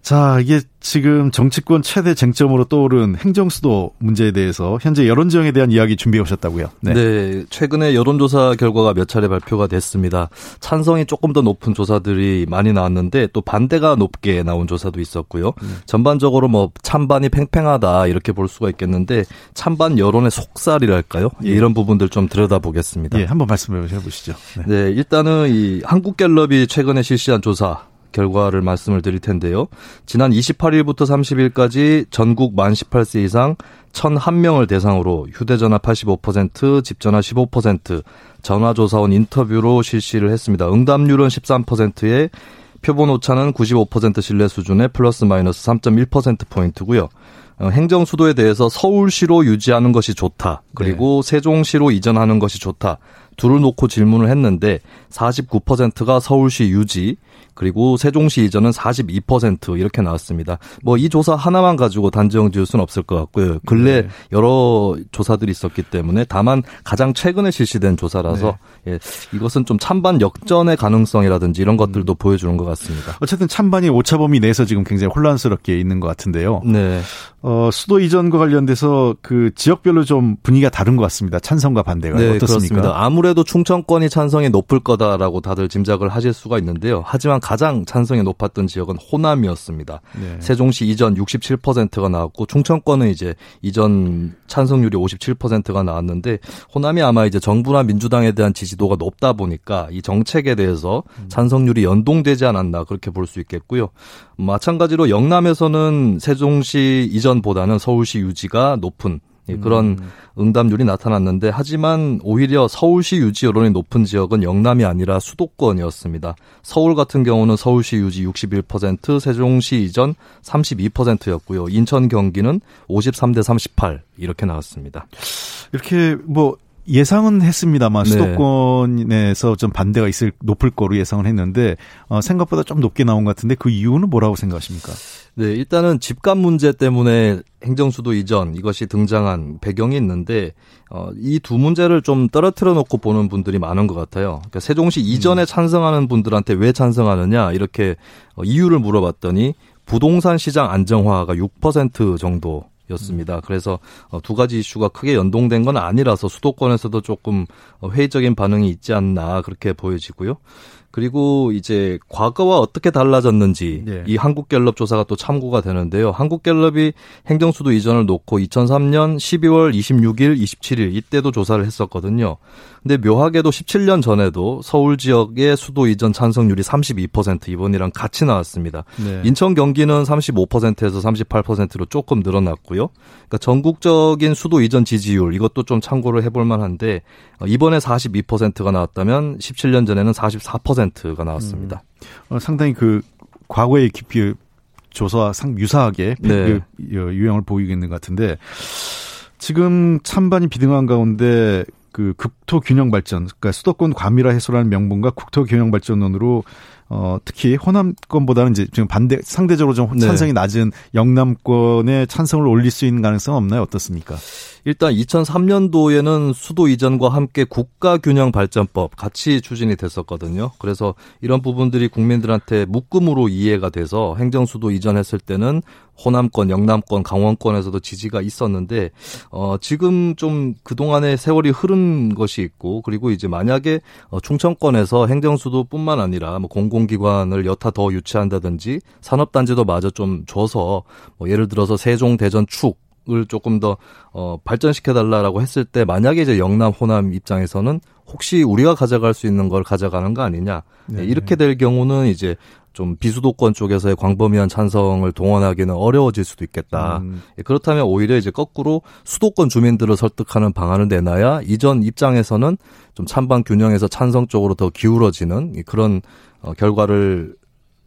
S1: 자, 이게 지금 정치권 최대 쟁점으로 떠오른 행정수도 문제에 대해서 현재 여론지형에 대한 이야기 준비해 오셨다고요?
S11: 네. 네. 최근에 여론조사 결과가 몇 차례 발표가 됐습니다. 찬성이 조금 더 높은 조사들이 많이 나왔는데 또 반대가 높게 나온 조사도 있었고요. 음. 전반적으로 뭐 찬반이 팽팽하다 이렇게 볼 수가 있겠는데 찬반 여론의 속살이랄까요? 예. 이런 부분들 좀 들여다보겠습니다.
S1: 예, 한번 말씀해 보시죠.
S11: 네. 네, 일단은 이 한국갤럽이 최근에 실시한 조사 결과를 말씀을 드릴 텐데요. 지난 28일부터 30일까지 전국 만 18세 이상 1,001명을 대상으로 휴대전화 85%, 집전화 15%, 전화조사원 인터뷰로 실시를 했습니다. 응답률은 13%에 표본 오차는 95% 신뢰 수준의 플러스 마이너스 3.1%포인트고요. 어, 행정 수도에 대해서 서울시로 유지하는 것이 좋다. 그리고 네. 세종시로 이전하는 것이 좋다. 둘을 놓고 질문을 했는데 49%가 서울시 유지, 그리고 세종시 이전은 42% 이렇게 나왔습니다. 뭐 이 조사 하나만 가지고 단정 지을 수는 없을 것 같고요. 근래 네. 여러 조사들이 있었기 때문에 다만 가장 최근에 실시된 조사라서 네. 예, 이것은 좀 찬반 역전의 가능성이라든지 이런 것들도 음. 보여주는 것 같습니다.
S1: 어쨌든 찬반이 오차범위 내에서 지금 굉장히 혼란스럽게 있는 것 같은데요.
S11: 네.
S1: 어, 수도 이전과 관련돼서 그 지역별로 좀 분위기가 다른 것 같습니다. 찬성과 반대가 네, 어떻습니까?
S11: 그렇습니다. 아무래도 충청권이 찬성이 높을 거다라고 다들 짐작을 하실 수가 있는데요. 하지만 가장 찬성이 높았던 지역은 호남이었습니다. 네. 세종시 이전 67%가 나왔고 충청권은 이제 이전 찬성률이 57%가 나왔는데 호남이 아마 이제 정부나 민주당에 대한 지지도가 높다 보니까 이 정책에 대해서 음. 찬성률이 연동되지 않았나 그렇게 볼 수 있겠고요. 마찬가지로 영남에서는 세종시 이전보다는 서울시 유지가 높은 예, 그런 음. 응답률이 나타났는데 하지만 오히려 서울시 유지 여론이 높은 지역은 영남이 아니라 수도권이었습니다. 서울 같은 경우는 서울시 유지 61%, 세종시 이전 32%였고요. 인천 경기는 53대 38 이렇게 나왔습니다.
S1: 이렇게 뭐 예상은 했습니다만 네. 수도권에서 좀 반대가 있을 높을 거로 예상을 했는데 어, 생각보다 좀 높게 나온 것 같은데 그 이유는 뭐라고 생각하십니까?
S11: 네, 일단은 집값 문제 때문에 행정수도 이전 이것이 등장한 배경이 있는데 어, 이 두 문제를 좀 떨어뜨려 놓고 보는 분들이 많은 것 같아요. 그러니까 세종시 이전에 음. 찬성하는 분들한테 왜 찬성하느냐 이렇게 어, 이유를 물어봤더니 부동산 시장 안정화가 6% 정도 였습니다. 음. 그래서 어, 두 가지 이슈가 크게 연동된 건 아니라서 수도권에서도 조금 어, 회의적인 반응이 있지 않나 그렇게 보여지고요. 그리고 이제 과거와 어떻게 달라졌는지 네. 이 한국갤럽 조사가 또 참고가 되는데요. 한국갤럽이 행정수도 이전을 놓고 2003년 12월 26일, 27일 이때도 조사를 했었거든요. 근데 묘하게도 17년 전에도 서울 지역의 수도 이전 찬성률이 32% 이번이랑 같이 나왔습니다. 네. 인천 경기는 35%에서 38%로 조금 늘어났고요. 그러니까 전국적인 수도 이전 지지율 이것도 좀 참고를 해볼 만한데 어, 이번에 42%가 나왔다면 17년 전에는 44%가 나왔습니다.
S1: 음. 어, 상당히 그 과거의 깊이 조사와 상 유사하게 네. 그 유형을 보이고 있는 것 같은데 지금 찬반이 비등한 가운데 그 국토 균형 발전, 그러니까 수도권 과밀화 해소라는 명분과 국토 균형 발전론으로 어 특히 호남권보다는 이제 지금 반대 상대적으로 좀 네. 찬성이 낮은 영남권의 찬성을 올릴 수 있는 가능성 없나요? 어떻습니까?
S11: 일단 2003년도에는 수도 이전과 함께 국가균형 발전법 같이 추진이 됐었거든요. 그래서 이런 부분들이 국민들한테 묶음으로 이해가 돼서 행정수도 이전했을 때는 호남권, 영남권, 강원권에서도 지지가 있었는데 어 지금 좀 그동안의 세월이 흐른 것이 있고 그리고 이제 만약에 어 충청권에서 행정수도뿐만 아니라 뭐 공공기관을 여타 더 유치한다든지 산업단지도 마저 좀 줘서 뭐 예를 들어서 세종, 대전, 축 을 조금 더 어, 발전시켜 달라라고 했을 때 만약에 이제 영남 호남 입장에서는 혹시 우리가 가져갈 수 있는 걸 가져가는 거 아니냐 네. 이렇게 될 경우는 이제 좀 비수도권 쪽에서의 광범위한 찬성을 동원하기는 어려워질 수도 있겠다. 음. 예, 그렇다면 오히려 이제 거꾸로 수도권 주민들을 설득하는 방안을 내놔야 이전 입장에서는 좀 찬반 균형에서 찬성 쪽으로 더 기울어지는 그런 어, 결과를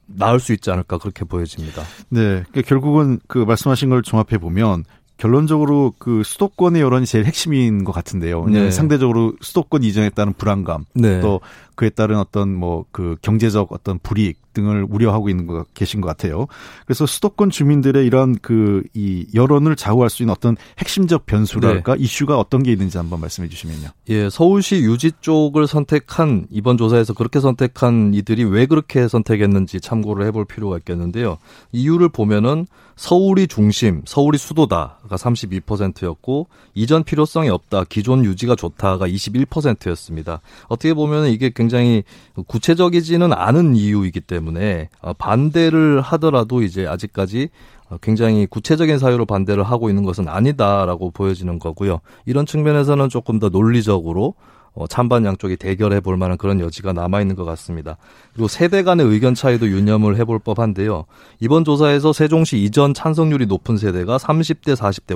S11: 나올 수 있지 않을까 그렇게 보여집니다.
S1: 네, 그러니까 결국은 그 말씀하신 걸 종합해 보면 결론적으로 그 수도권의 여론이 제일 핵심인 것 같은데요. 네. 상대적으로 수도권 이전에 따른 불안감, 네. 또 그에 따른 어떤 뭐 그 경제적 어떤 불이익 등을 우려하고 있는 것 계신 것 같아요. 그래서 수도권 주민들의 이런 그 이 여론을 좌우할 수 있는 어떤 핵심적 변수랄까 네. 이슈가 어떤 게 있는지 한번 말씀해 주시면요.
S11: 예, 서울시 유지 쪽을 선택한 이번 조사에서 그렇게 선택한 이들이 왜 그렇게 선택했는지 참고를 해볼 필요가 있겠는데요. 이유를 보면은 서울이 중심, 서울이 수도다가 32%였고 이전 필요성이 없다, 기존 유지가 좋다가 21%였습니다. 어떻게 보면 이게 굉장히 구체적이지는 않은 이유이기 때문에 어, 반대를 하더라도 이제 아직까지 굉장히 구체적인 사유로 반대를 하고 있는 것은 아니다라고 보여지는 거고요. 이런 측면에서는 조금 더 논리적으로 어, 찬반 양쪽이 대결해 볼 만한 그런 여지가 남아 있는 것 같습니다. 그리고 세대 간의 의견 차이도 유념을 해볼 법한데요. 이번 조사에서 세종시 이전 찬성률이 높은 세대가 30대, 40대,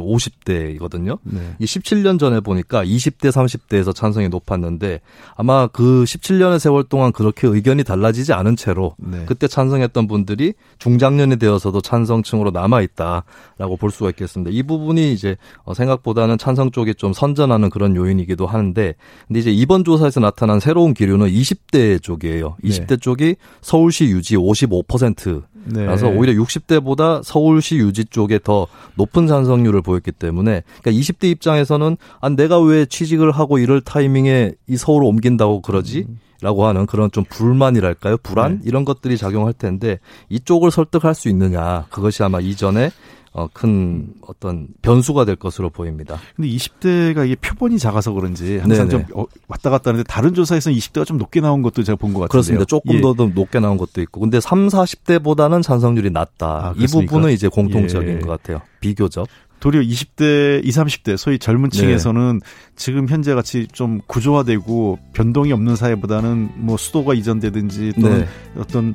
S11: 50대이거든요. 네. 이 17년 전에 보니까 20대, 30대에서 찬성이 높았는데 아마 그 17년의 세월 동안 그렇게 의견이 달라지지 않은 채로 네. 그때 찬성했던 분들이 중장년이 되어서도 찬성층으로 남아 있다라고 볼 수가 있겠습니다. 이 부분이 이제 어, 생각보다는 찬성 쪽이 좀 선전하는 그런 요인이기도 하는데 근데 이제 이번 조사에서 나타난 새로운 기류는 20대 쪽이에요. 20대 네. 쪽이 서울시 유지 55%. 라서 네. 오히려 60대보다 서울시 유지 쪽에 더 높은 찬성률을 보였기 때문에 그러니까 20대 입장에서는 아 내가 왜 취직을 하고 이럴 타이밍에 이 서울을 옮긴다고 그러지? 음. 라고 하는 그런 좀 불만이랄까요? 불안? 네. 이런 것들이 작용할 텐데 이쪽을 설득할 수 있느냐. 그것이 아마 이전에 어, 큰 어떤 변수가 될 것으로 보입니다.
S1: 근데 20대가 이게 표본이 작아서 그런지 항상 네네. 좀 어, 왔다 갔다 하는데 다른 조사에서는 20대가 좀 높게 나온 것도 제가 본 것 같은데요.
S11: 그렇습니다. 조금 예. 더 높게 나온 것도 있고. 근데 3, 40대보다는 찬성률이 낮다. 아, 이 부분은 이제 공통적인 예. 것 같아요. 비교적.
S1: 도리어 20대, 20, 30대 소위 젊은 층에서는 네. 지금 현재 같이 좀 구조화되고 변동이 없는 사회보다는 뭐 수도가 이전되든지 또는 네. 어떤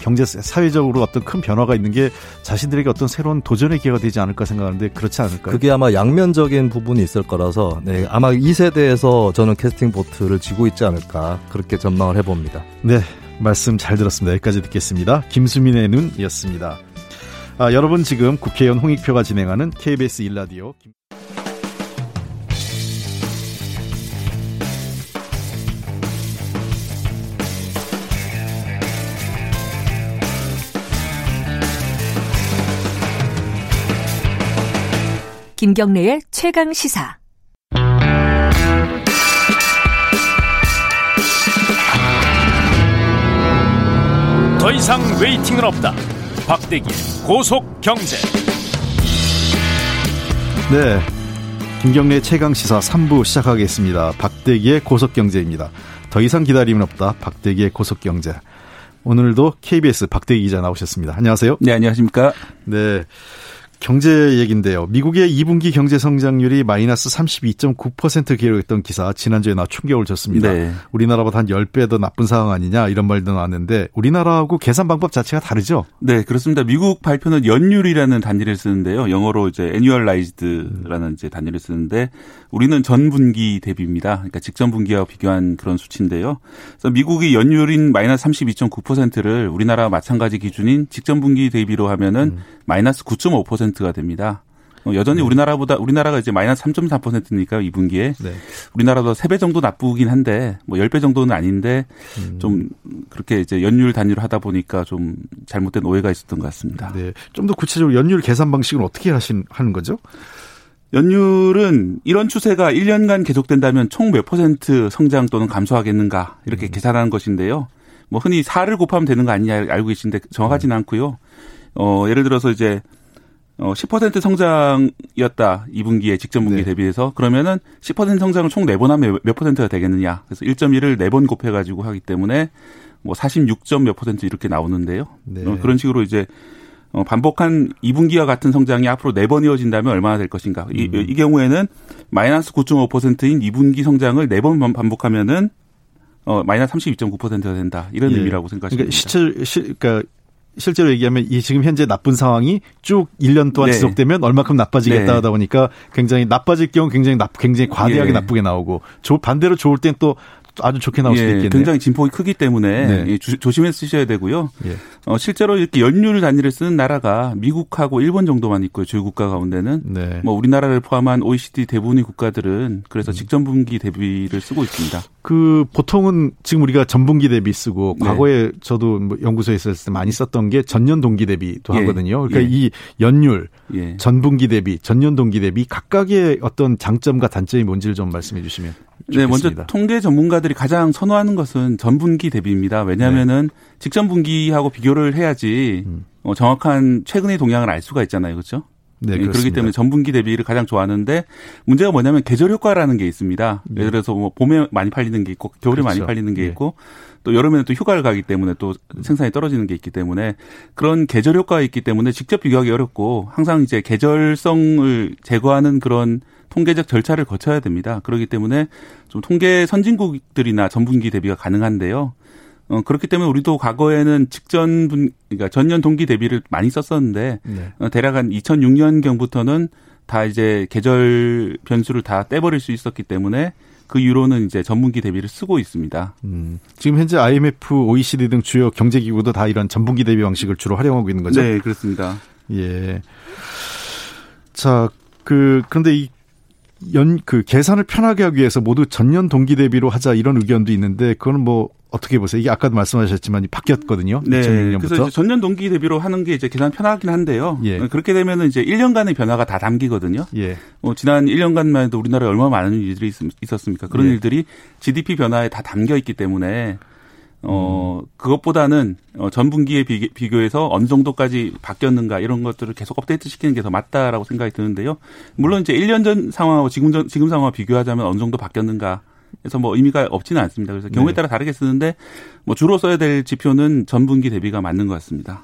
S1: 경제 사회적으로 어떤 큰 변화가 있는 게 자신들에게 어떤 새로운 도전의 기회가 되지 않을까 생각하는데 그렇지 않을까요?
S11: 그게 아마 양면적인 부분이 있을 거라서 네, 아마 이 세대에서 저는 캐스팅 보트를 쥐고 있지 않을까 그렇게 전망을 해봅니다.
S1: 네, 말씀 잘 들었습니다. 여기까지 듣겠습니다. 김수민의 눈이었습니다. 아, 여러분 지금 국회의원 홍익표가 진행하는 KBS 일라디오 김...
S2: 김경래의 최강 시사.
S8: 더 이상 웨이팅은 없다. 박대기 고속 경제.
S1: 네. 김경래 최강 시사 3부 시작하겠습니다. 박대기의 고속 경제입니다. 더 이상 기다림은 없다. 박대기의 고속 경제. 오늘도 KBS 박대기 기자 나오셨습니다. 안녕하세요.
S5: 네, 안녕하십니까?
S1: 네. 경제 얘기인데요. 미국의 2분기 경제 성장률이 마이너스 32.9% 기록했던 기사 지난주에 나 충격을 줬습니다. 네. 우리나라보다 한 10배 더 나쁜 상황 아니냐 이런 말도 나왔는데 우리나라하고 계산 방법 자체가 다르죠?
S5: 네, 그렇습니다. 미국 발표는 연율이라는 단위를 쓰는데요. 영어로 이제 annualized라는 이제 단위를 쓰는데 우리는 전 분기 대비입니다. 그러니까 직전 분기와 비교한 그런 수치인데요. 그래서 미국이 연율인 마이너스 32.9%를 우리나라와 마찬가지 기준인 직전 분기 대비로 하면은 음. 마이너스 9.5%가 됩니다. 어, 여전히 네. 우리나라보다 우리나라가 이제 마이너스 3.4%니까 2분기에 네. 우리나라도 3배 정도 나쁘긴 한데 뭐 10배 정도는 아닌데 음. 좀 그렇게 이제 연율 단위로 하다 보니까 좀 잘못된 오해가 있었던 것 같습니다.
S1: 네. 좀 더 구체적으로 연율 계산 방식은 어떻게 하신 하는 거죠?
S5: 연율은 이런 추세가 1년간 계속된다면 총 몇 퍼센트 성장 또는 감소하겠는가 이렇게 음. 계산하는 것인데요. 뭐 흔히 4를 곱하면 되는 거 아니냐 알고 계신데 정확하지는 음. 않고요. 어, 예를 들어서 이제 어, 10% 성장이었다. 2분기에 직전 분기 네. 대비해서 그러면은 10% 성장을 총 4번 하면 몇 퍼센트가 되겠느냐. 그래서 1.1을 4번 곱해 가지고 하기 때문에 뭐 46점 몇 퍼센트 이렇게 나오는데요. 네. 어, 그런 식으로 이제 어, 반복한 2분기와 같은 성장이 앞으로 4번 이어진다면 얼마나 될 것인가. 이, 음. 이 경우에는 마이너스 9.5%인 2분기 성장을 4번 반복하면은 어, 마이너스 32.9%가 된다. 이런 예. 의미라고 생각하시면
S1: 그러니까 시철, 시, 그러니까 실제로 얘기하면 이 지금 현재 나쁜 상황이 쭉 1년 동안 네. 지속되면 얼마큼 나빠지겠다 네. 하다 보니까 굉장히 나빠질 경우 굉장히 나 굉장히 과대하게 예. 나쁘게 나오고 조, 반대로 좋을 땐 또 아주 좋게 나올 예, 수도 있겠네요.
S5: 굉장히 진폭이 크기 때문에 네. 조, 조심해 쓰셔야 되고요. 예. 어, 실제로 이렇게 연율 단위를 쓰는 나라가 미국하고 일본 정도만 있고요. 주요 국가 가운데는
S1: 네.
S5: 뭐 우리나라를 포함한 OECD 대부분의 국가들은 그래서 직전 분기 대비를 쓰고 있습니다.
S1: 그 보통은 지금 우리가 전분기 대비 쓰고
S5: 네.
S1: 과거에 저도 뭐 연구소에 있었을 때 많이 썼던 게 전년 동기 대비도
S5: 예.
S1: 하거든요. 그러니까
S5: 예.
S1: 이 연율,
S5: 예.
S1: 전분기 대비, 전년 동기 대비 각각의 어떤 장점과 단점이 뭔지를 좀 말씀해 주시면
S5: 네, 먼저
S1: 좋겠습니다.
S5: 통계 전문가들이 가장 선호하는 것은 전분기 대비입니다. 왜냐하면은 직전 분기하고 비교 를 해야지
S1: 음.
S5: 어, 정확한 최근의 동향을 알 수가 있잖아요, 그렇죠?
S1: 네,
S5: 예, 그렇기. 때문에 전분기 대비를 가장 좋아하는데 문제가 뭐냐면 계절 효과라는 게 있습니다. 예를 들어서 뭐 봄에 많이 팔리는 게 있고 겨울에 많이
S1: 그렇죠.
S5: 팔리는 게
S1: 네.
S5: 있고 또 여름에는 또 휴가를 가기 때문에 또 생산이 떨어지는 게 있기 때문에 그런 계절 효과가 있기 때문에 직접 비교하기 어렵고 항상 이제 계절성을 제거하는 그런 통계적 절차를 거쳐야 됩니다. 그렇기 때문에 좀 통계 선진국들이나 전분기 대비가 가능한데요. 어, 그렇기 때문에 우리도 과거에는 직전 분, 그러니까 전년 동기 대비를 많이 썼었는데,
S1: 네.
S5: 어, 대략 한 2006년경부터는 다 이제 계절 변수를 다 떼버릴 수 있었기 때문에 그 이후로는 이제 전분기 대비를 쓰고 있습니다.
S1: 음, 지금 현재 IMF, OECD 등 주요 경제기구도 다 이런 전분기 대비 방식을 주로 활용하고 있는 거죠.
S5: 네, 그렇습니다.
S1: 예. 자, 그 그런데 이 연 그 계산을 편하게 하기 위해서 모두 전년 동기 대비로 하자 이런 의견도 있는데 그거는 뭐 어떻게 보세요? 이게 아까도 말씀하셨지만 바뀌었거든요.
S5: 네.
S1: 2006년부터.
S5: 그래서 전년 동기 대비로 하는 게 이제 계산 편하긴 한데요.
S1: 예.
S5: 그렇게 되면은 이제 1년간의 변화가 다 담기거든요.
S1: 예.
S5: 어, 지난 1년간만 해도 우리나라에 얼마나 많은 일들이 있, 있었습니까? 그런
S1: 예.
S5: 일들이 GDP 변화에 다 담겨 있기 때문에 어,
S1: 음.
S5: 그것보다는 어, 전 분기에 비교, 비교 해서 어느 정도까지 바뀌었는가 이런 것들을 계속 업데이트 시키는 게 더 맞다라고 생각이 드는데요. 물론 이제 1년 전 상황하고 지금 전, 지금 상황을 비교하자면 어느 정도 바뀌었는가 그래서 뭐 의미가 없지는 않습니다. 그래서 경우에
S1: 네.
S5: 따라 다르게 쓰는데 뭐 주로 써야 될 지표는 전 분기 대비가 맞는 것 같습니다.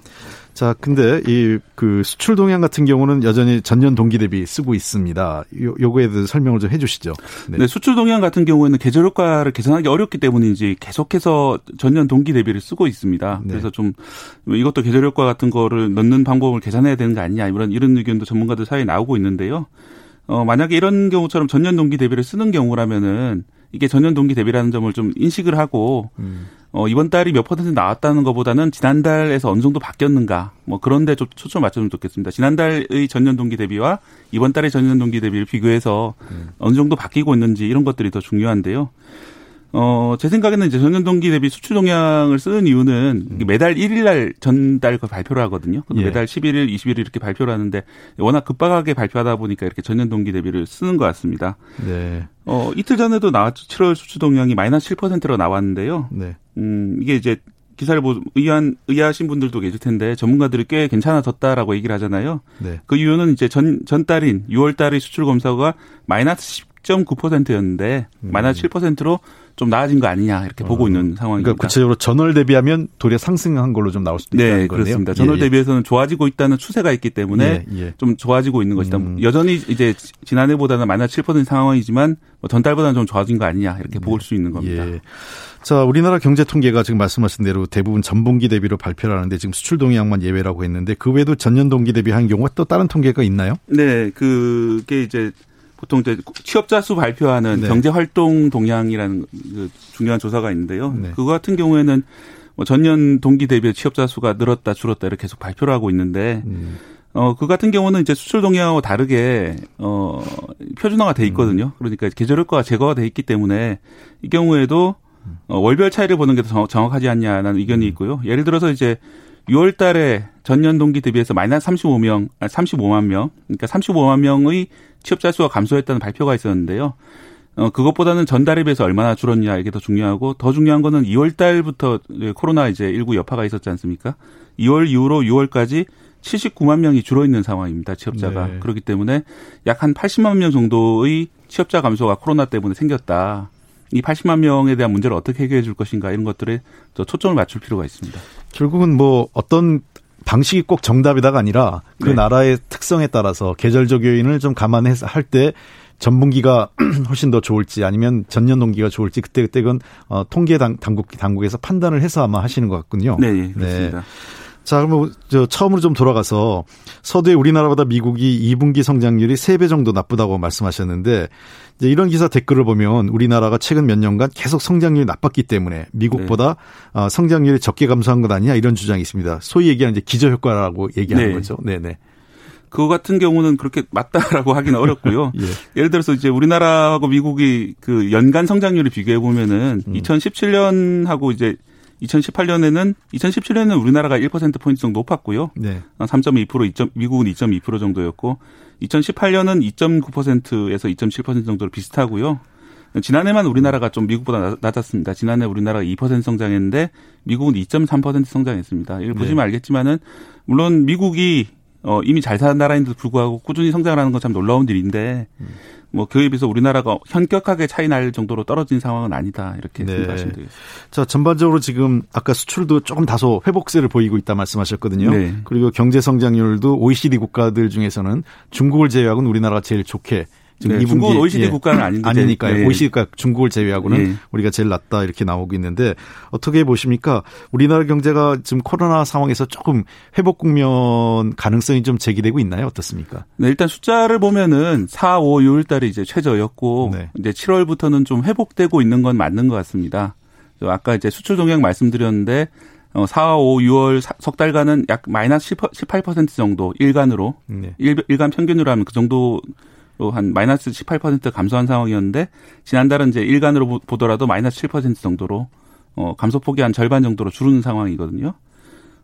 S1: 자, 근데 이 그 수출 동향 같은 경우는 여전히 전년 동기 대비 쓰고 있습니다. 요 요거에 대해서 설명을 좀 해 주시죠. 네.
S5: 네, 수출 동향 같은 경우에는 계절 효과를 계산하기 어렵기 때문인지 계속해서 전년 동기 대비를 쓰고 있습니다.
S1: 네.
S5: 그래서 좀 이것도 계절 효과 같은 거를 넣는 방법을 계산해야 되는 거 아니냐 이런 이런 의견도 전문가들 사이에 나오고 있는데요. 어, 만약에 이런 경우처럼 전년 동기 대비를 쓰는 경우라면은 이게 전년 동기 대비라는 점을 좀 인식을 하고
S1: 음.
S5: 어, 이번 달이 몇 퍼센트 나왔다는 것보다는 지난달에서 어느 정도 바뀌었는가 뭐 그런데 좀 초점 맞추면 좋겠습니다. 지난달의 전년 동기 대비와 이번 달의 전년 동기 대비를 비교해서 어느 정도 바뀌고 있는지 이런 것들이 더 중요한데요. 어, 제 생각에는 이제 전년 동기 대비 수출 동향을 쓰는 이유는 이게 매달 1일 날 전달 그 발표를 하거든요.
S1: 예.
S5: 매달 11일, 20일 이렇게 발표를 하는데 워낙 급박하게 발표하다 보니까 이렇게 전년 동기 대비를 쓰는 것 같습니다.
S1: 네.
S5: 어, 이틀 전에도 나왔죠. 7월 수출 동향이 마이너스 7%로 나왔는데요.
S1: 네.
S5: 음, 이게 이제 기사를 보 의한 의아하신 분들도 계실 텐데 전문가들이 꽤 괜찮아졌다라고 얘기를 하잖아요.
S1: 네.
S5: 그 이유는 이제 전 전달인 6월 달의 수출 검사가 마이너스 10.9%였는데 마이너스 7%로 좀 나아진 거 아니냐 이렇게 보고 있는 상황입니다.
S1: 그러니까 구체적으로 전월 대비하면 도리어 상승한 걸로 좀 나올 수도 있다는
S5: 네,
S1: 거네요.
S5: 그렇습니다. 전월
S1: 예, 예.
S5: 대비해서는 좋아지고 있다는 추세가 있기 때문에
S1: 예, 예.
S5: 좀 좋아지고 있는 것이다.
S1: 음.
S5: 여전히 이제 지난해보다는 마이너스 7% 상황이지만 뭐 전달보다는 좀 좋아진 거 아니냐 이렇게 볼수 있는 겁니다.
S1: 예. 자, 우리나라 경제 통계가 지금 말씀하신 대로 대부분 전분기 대비로 발표를 하는데 지금 수출 동향만 예외라고 했는데 그 외에도 전년 동기 대비한 경우가 또 다른 통계가 있나요?
S5: 네, 그게 이제 보통 이제 취업자 수 발표하는
S1: 네.
S5: 경제 활동 동향이라는 그 중요한 조사가 있는데요.
S1: 네.
S5: 그거 같은 경우에는 뭐 전년 동기 대비 취업자 수가 늘었다 줄었다 이렇게 계속 발표를 하고 있는데
S1: 음.
S5: 어, 그 같은 경우는 이제 수출 동향하고 다르게, 어, 표준화가 돼 있거든요. 그러니까 계절 효과가 제거가 돼 있기 때문에 이 경우에도 어, 월별 차이를 보는 게 더 정확하지 않냐라는 의견이 있고요. 예를 들어서 이제 6월 달에 전년 동기 대비해서 마이너스 35명, 아, 35만 명, 그러니까 35만 명의 취업자 수가 감소했다는 발표가 있었는데요. 어, 그것보다는 전달에 비해서 얼마나 줄었냐 이게 더 중요하고 더 중요한 거는 2월 달부터 코로나 이제 일부 여파가 있었지 않습니까? 2월 이후로 6월까지 79만 명이 줄어 있는 상황입니다. 취업자가.
S1: 네.
S5: 그렇기 때문에 약 한 80만 명 정도의 취업자 감소가 코로나 때문에 생겼다. 이 80만 명에 대한 문제를 어떻게 해결해 줄 것인가 이런 것들에 더 초점을 맞출 필요가 있습니다.
S1: 결국은 뭐 어떤 방식이 꼭 정답이다가 아니라 그
S5: 네.
S1: 나라의 특성에 따라서 계절적 요인을 좀 감안해서 할 때 전분기가 [clears throat] 훨씬 더 좋을지 아니면 전년 동기가 좋을지 그때 그때 그건 어, 통계 당, 당국 당국에서 판단을 해서 아마 하시는 것 같군요.
S5: 네, 예, 그렇습니다.
S1: 자, 그러면 저 처음으로 좀 돌아가서 서두에 우리나라보다 미국이 2분기 성장률이 3배 정도 나쁘다고 말씀하셨는데 이제 이런 기사 댓글을 보면 우리나라가 최근 몇 년간 계속 성장률이 나빴기 때문에 미국보다 네. 성장률이 적게 감소한 것 아니냐 이런 주장이 있습니다. 소위 얘기하는 이제 기저 효과라고 얘기하는
S5: 네.
S1: 거죠. 네, 네.
S5: 그거 같은 경우는 그렇게 맞다라고 [laughs] 하기는 어렵고요. 예. 를 들어서 이제 우리나라하고 미국이 그 연간 성장률을 비교해 보면은 음. 2017년하고 이제 2018년에는 2017년에는 우리나라가 1% 포인트 정도 높았고요. 네. 3.2% 2. 미국은 2.2% 정도였고 2018년은 2.9%에서 2.7% 정도로 비슷하고요. 지난해만 우리나라가 좀 미국보다 낮았습니다. 지난해 우리나라가 2% 성장했는데 미국은 2.3% 성장했습니다. 이걸 보시면 네. 알겠지만은 물론 미국이 어 이미 잘 사는 나라인데도 불구하고 꾸준히 성장하는 건 참 놀라운 일인데 음. 뭐 그에 비해서 우리나라가 현격하게 차이 날 정도로 떨어진 상황은 아니다 이렇게 네. 말씀드리겠습니다.
S1: 자 전반적으로 지금 아까 수출도 조금 다소 회복세를 보이고 있다 말씀하셨거든요. 네. 그리고 경제 성장률도 OECD 국가들 중에서는 중국을 제외하고는 우리나라가 제일 좋게
S5: 지금 네, 중국은 OECD 예. 국가는 아닌데
S1: 아니니까요. 예. OECD가 중국을 제외하고는 예. 우리가 제일 낫다 이렇게 나오고 있는데 어떻게 보십니까? 우리나라 경제가 지금 코로나 상황에서 조금 회복 국면 가능성이 좀 제기되고 있나요? 어떻습니까?
S5: 네, 일단 숫자를 보면은 4, 5, 6월 달에 이제 최저였고 네. 이제 7월부터는 좀 회복되고 있는 건 맞는 것 같습니다. 아까 이제 수출 동향 말씀드렸는데 어, 4, 5, 6월 석 달간은 약 마이너스 18% 정도 일간으로 네. 일, 일간 평균으로 하면 그 정도 한 마이너스 18% 감소한 상황이었는데 지난달은 이제 일간으로 보더라도 마이너스 7% 정도로 어 감소폭이 한 절반 정도로 줄는 상황이거든요.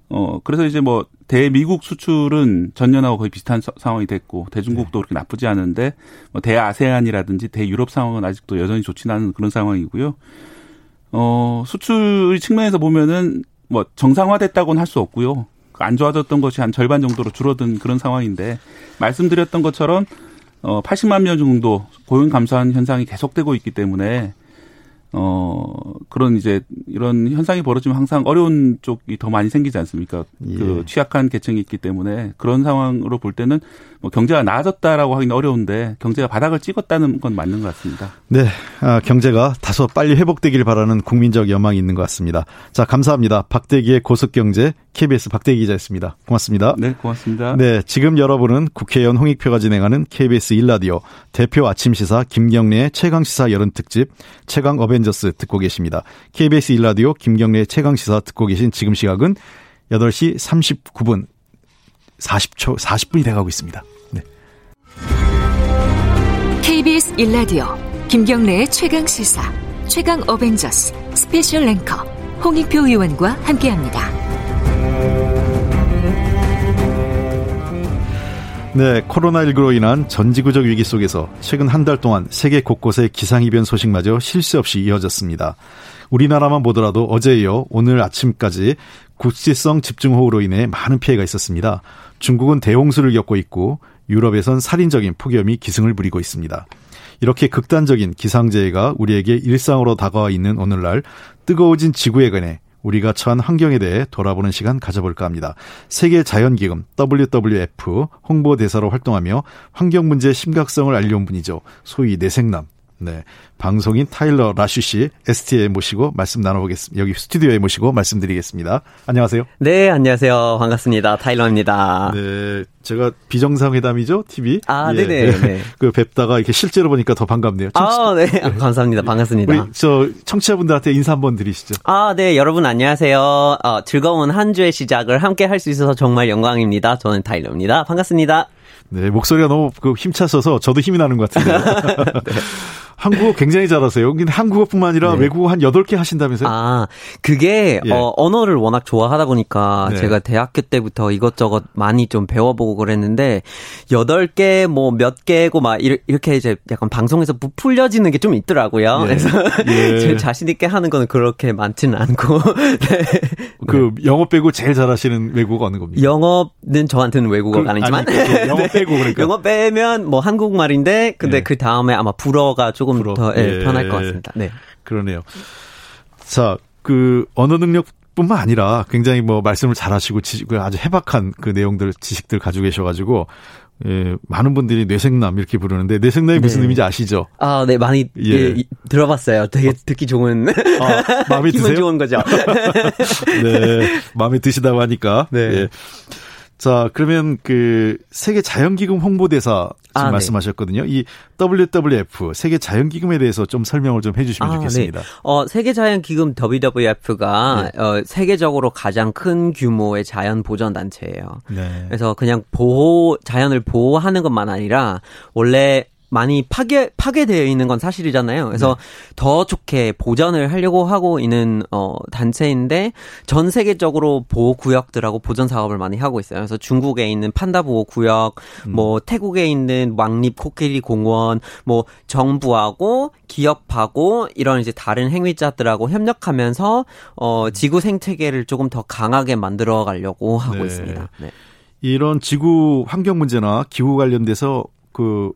S5: 어 그래서 이제 뭐 대미국 수출은 전년하고 거의 비슷한 서, 상황이 됐고 대중국도 네. 그렇게 나쁘지 않은데 뭐 대아세안이라든지 대유럽 상황은 아직도 여전히 좋지는 않은 그런 상황이고요. 어 수출 측면에서 보면은 뭐 정상화됐다고는 할 수 없고요. 안 좋아졌던 것이 한 절반 정도로 줄어든 그런 상황인데 말씀드렸던 것처럼 어 80만 명 정도 고용 감소한 현상이 계속되고 있기 때문에 어 그런 이제 이런 현상이 벌어지면 항상 어려운 쪽이 더 많이 생기지 않습니까? 예. 그 취약한 계층이 있기 때문에 그런 상황으로 볼 때는 뭐 경제가 나아졌다라고 하기는 어려운데 경제가 바닥을 찍었다는 건 맞는 것 같습니다.
S1: 네, 아, 경제가 다소 빨리 회복되길 바라는 국민적 여망이 있는 것 같습니다. 자, 감사합니다. 박대기의 고속경제 KBS 박대기 기자였습니다. 고맙습니다.
S5: 네, 고맙습니다.
S1: 네, 지금 여러분은 국회의원 홍익표가 진행하는 KBS 일라디오 대표 아침 시사 김경래의 최강 시사 여름 특집 최강 어벤져스 듣고 계십니다. KBS 일라디오 김경래의 최강 시사 듣고 계신 지금 시각은 8시 39분 40초 40분이 돼 가고 있습니다. 네.
S2: KBS 일라디오 김경래의 최강 시사 최강 어벤져스 special 앵커 홍익표 의원과 함께합니다.
S1: 네, 코로나19로 인한 전 지구적 위기 속에서 최근 한 달 동안 세계 곳곳의 기상이변 소식마저 쉴새 없이 이어졌습니다. 우리나라만 보더라도 어제 이어 오늘 아침까지 국지성 집중호우로 인해 많은 피해가 있었습니다. 중국은 대홍수를 겪고 있고 유럽에선 살인적인 폭염이 기승을 부리고 있습니다. 이렇게 극단적인 기상재해가 우리에게 일상으로 다가와 있는 오늘날 뜨거워진 지구에 관해 우리가 처한 환경에 대해 돌아보는 시간 가져볼까 합니다. 세계 자연기금 WWF 홍보대사로 활동하며 환경 문제의 심각성을 알려온 분이죠. 소위 내생남 네. 방송인 타일러 라슈 씨 ST에 모시고 말씀 나눠보겠습니다. 여기 스튜디오에 모시고 말씀드리겠습니다. 안녕하세요.
S12: 네, 안녕하세요. 반갑습니다. 타일러입니다.
S1: 네. 제가 비정상회담이죠? TV?
S12: 아, 예. 네네. 네. [laughs]
S1: 그 뵙다가 이렇게 실제로 보니까 더 반갑네요.
S12: 청취... 아, 네. 네. 감사합니다. 반갑습니다.
S1: 우리 저 청취자분들한테 인사 한번 드리시죠.
S12: 아, 네. 여러분 안녕하세요. 어, 즐거운 한 주의 시작을 함께 할 수 있어서 정말 영광입니다. 저는 타일러입니다. 반갑습니다.
S1: 네, 목소리가 너무 그 힘차셔서 저도 힘이 나는 것 같은데요. [laughs] [laughs] 네. 한국어 굉장히 잘하세요. 근데 한국어뿐만 아니라 네. 외국어 한 8개 하신다면서요?
S12: 아, 그게 예. 어, 언어를 워낙 좋아하다 보니까 네. 제가 대학교 때부터 이것저것 많이 좀 배워보고 그랬는데 8개 뭐 몇 개고 막 이렇게 이제 약간 방송에서 부풀려지는 게 좀 있더라고요. 예. 그래서 예. [laughs] 제 자신 있게 하는 거는 그렇게 많지는 않고 [laughs] 네.
S1: 그 영어 빼고 제일 잘하시는 외국어 어느 겁니까?
S12: 영어는 저한테는 외국어가 그, 아니지만
S1: 아니, 영어 빼고 그러니까 [laughs]
S12: 영어 빼면 뭐 한국말인데 근데 예. 그 다음에 아마 불어가 좀 조금 더 예, 예, 편할 것 같습니다. 네.
S1: 그러네요. 자, 그 언어 능력 뿐만 아니라 굉장히 뭐 말씀을 잘하시고 지식을 아주 해박한 그 내용들 지식들 가지고 계셔가지고 예, 많은 분들이 뇌생남 이렇게 부르는데 뇌생남이 무슨
S12: 네.
S1: 의미인지 아시죠?
S12: 아, 네, 많이
S1: 예.
S12: 예, 들어봤어요. 되게 듣기 좋은.
S1: 아, 마음에 [laughs]
S12: 기분
S1: 드세요?
S12: 좋은 거죠. [laughs]
S1: 네, 마음에 드시다고 하니까.
S12: 네.
S1: 예. 자, 그러면 그 세계 자연기금 홍보대사 지금
S12: 아, 네.
S1: 말씀하셨거든요. 이 WWF 세계 자연기금에 대해서 좀 설명을 좀 해주시면
S12: 아,
S1: 좋겠습니다.
S12: 네. 어, 세계 자연기금 WWF가
S1: 네.
S12: 어, 세계적으로 가장 큰 규모의 자연 보전 단체예요.
S1: 네.
S12: 그래서 그냥 보호 자연을 보호하는 것만 아니라 원래 많이 파괴 파괴되어 있는 건 사실이잖아요. 그래서 더 좋게 보전을 하려고 하고 있는 어 단체인데 전 세계적으로 보호 구역들하고 보전 사업을 많이 하고 있어요. 그래서 중국에 있는 판다 보호 구역, 뭐 태국에 있는 왕립 코끼리 공원, 뭐 정부하고 기업하고 이런 이제 다른 행위자들하고 협력하면서 어 지구 생태계를 조금 더 강하게 만들어 가려고 하고
S1: 네.
S12: 있습니다. 네.
S1: 이런 지구 환경 문제나 기후 관련돼서 그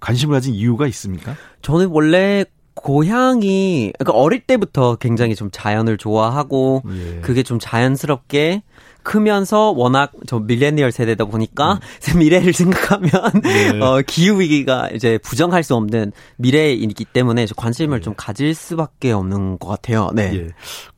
S1: 관심을 가진 이유가 있습니까?
S12: 저는 원래 고향이 그러니까 어릴 때부터 굉장히 좀 자연을 좋아하고
S1: 예.
S12: 그게 좀 자연스럽게 크면서 워낙 저 밀레니얼 세대다 보니까 [laughs] 미래를 생각하면
S1: 음. [laughs] 네.
S12: 어 기후 위기가 이제 부정할 수 없는 미래이기 때문에 관심을 좀 가질 수밖에 없는 것 같아요. 네.
S1: 예.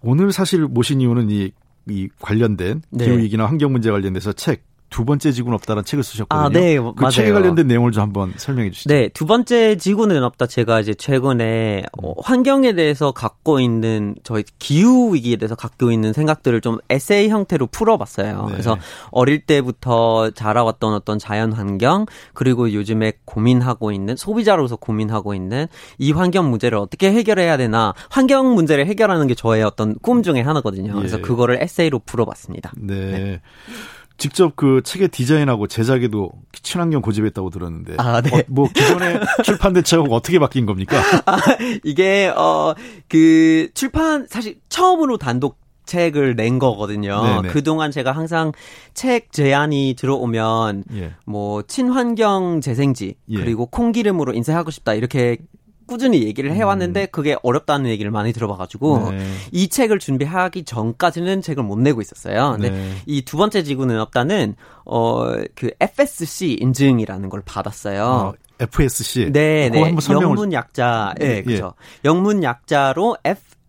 S1: 오늘 사실 모신 이유는 이, 이 관련된
S12: 네.
S1: 기후 위기나 환경 문제 관련돼서 책 두 번째 지구는 없다는 책을 쓰셨거든요.
S12: 아, 네,
S1: 그
S12: 맞아요.
S1: 책에 관련된 내용을 좀 한번 설명해 주시죠.
S12: 네, 두 번째 지구는 없다. 제가 이제 최근에 어, 환경에 대해서 갖고 있는 저희 기후 위기에 대해서 갖고 있는 생각들을 좀 에세이 형태로 풀어봤어요.
S1: 네.
S12: 그래서 어릴 때부터 자라왔던 어떤 자연 환경 그리고 요즘에 고민하고 있는 소비자로서 고민하고 있는 이 환경 문제를 어떻게 해결해야 되나 환경 문제를 해결하는 게 저의 어떤 꿈 중에 하나거든요. 그래서
S1: 예.
S12: 그거를 에세이로 풀어봤습니다.
S1: 네. 직접 그 책의 디자인하고 제작에도 친환경 고집했다고 들었는데.
S12: 아, 네.
S1: 어, 뭐 기존에 [laughs] 출판된 책하고 어떻게 바뀐 겁니까?
S12: 이게 어 그 출판 사실 처음으로 단독 책을 낸 거거든요.
S1: 네네.
S12: 그동안 제가 항상 책 제안이 들어오면
S1: 예.
S12: 뭐 친환경 재생지
S1: 예.
S12: 그리고 콩기름으로 인쇄하고 싶다 이렇게 꾸준히 얘기를 해왔는데
S1: 음.
S12: 그게 어렵다는 얘기를 많이 들어봐가지고
S1: 네.
S12: 이 책을 준비하기 전까지는 책을 못 내고 있었어요. 근데
S1: 네.
S12: 이두 번째 지구는 없다는 어그 FSC 인증이라는 걸 받았어요.
S1: 어, FSC.
S12: 네, 네.
S1: 설명을
S12: 영문 약자, 예,
S1: 예.
S12: 그죠. 영문 약자로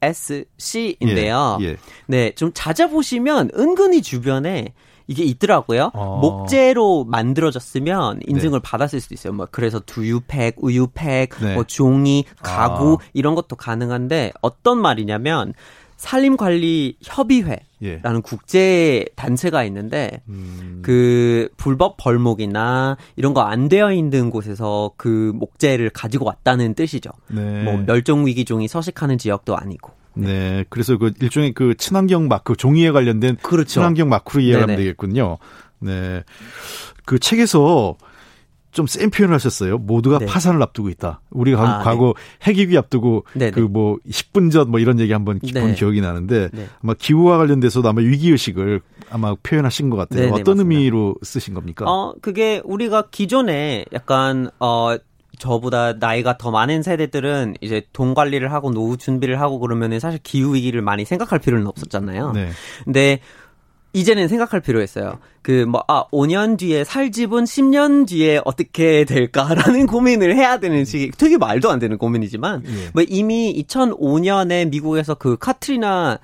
S12: FSC인데요.
S1: 예, 예.
S12: 네, 좀 찾아보시면 은근히 주변에 이게 있더라고요.
S1: 어.
S12: 목재로 만들어졌으면 인증을 받았을 수도 있어요. 뭐 그래서 두유팩, 우유팩,
S1: 네.
S12: 뭐 종이, 가구
S1: 아.
S12: 이런 것도 가능한데 어떤 말이냐면 산림관리협의회
S1: 예.
S12: 라는 국제 단체가 있는데
S1: 음.
S12: 그 불법 벌목이나 이런 거 안 되어 있는 곳에서 그 목재를 가지고 왔다는 뜻이죠.
S1: 네.
S12: 뭐 멸종 위기종이 서식하는 지역도 아니고.
S1: 네. 그래서 그 일종의 그 친환경 마크, 종이에 관련된
S12: 그렇죠.
S1: 친환경 마크로 이해하면
S12: 네네.
S1: 되겠군요. 네. 그 책에서 좀 센 표현을 하셨어요. 모두가
S12: 네.
S1: 파산을 앞두고 있다. 우리가
S12: 아,
S1: 과거 핵위기 앞두고. 그 뭐 10분 전 뭐 이런 얘기 한번 깊은
S12: 네.
S1: 기억이 나는데
S12: 네.
S1: 아마 기후와 관련돼서도 아마 위기 의식을 아마 표현하신 것 같아요. 어떤
S12: 맞습니다.
S1: 의미로 쓰신 겁니까?
S12: 어, 그게 우리가 기존에 약간, 어, 저보다 나이가 더 많은 세대들은 이제 돈 관리를 하고 노후 준비를 하고 그러면은 사실 기후 위기를 많이 생각할 필요는 없었잖아요.
S1: 네.
S12: 근데 이제는 생각할 필요 있어요. 그, 뭐, 아, 5년 뒤에 살 집은 10년 뒤에 어떻게 될까라는 [laughs] 고민을 해야 되는 시기, 되게 말도 안 되는 고민이지만,
S1: 예.
S12: 뭐, 이미 2005년에 미국에서 그 카트리나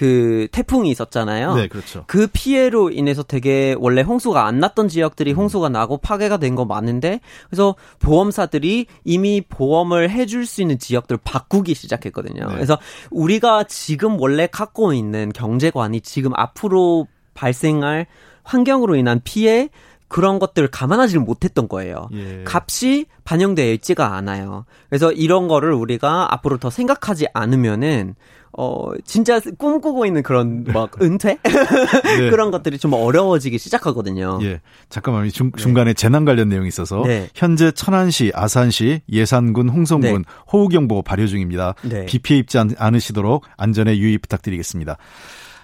S12: 그 태풍이 있었잖아요.
S1: 네, 그렇죠.
S12: 그 피해로 인해서 되게 원래 홍수가 안 났던 지역들이 홍수가 나고 파괴가 된 거 많은데 그래서 보험사들이 이미 보험을 해줄 수 있는 지역들을 바꾸기 시작했거든요.
S1: 네.
S12: 그래서 우리가 지금 원래 갖고 있는 경제관이 지금 앞으로 발생할 환경으로 인한 피해 그런 것들을 감안하지를 못했던 거예요.
S1: 예.
S12: 값이 반영되어 있지가 않아요. 그래서 이런 거를 우리가 앞으로 더 생각하지 않으면은 어 진짜 꿈꾸고 있는 그런 막 은퇴 [laughs] 그런 것들이 좀 어려워지기 시작하거든요.
S1: 네. 예. 잠깐만, 이 중, 중간에 재난 관련 내용이 있어서.
S12: 네.
S1: 현재 천안시, 아산시, 예산군, 홍성군
S12: 네.
S1: 호우경보 발효 중입니다.
S12: 네.
S1: 비 피해 입지 않, 않으시도록 안전에 유의 부탁드리겠습니다.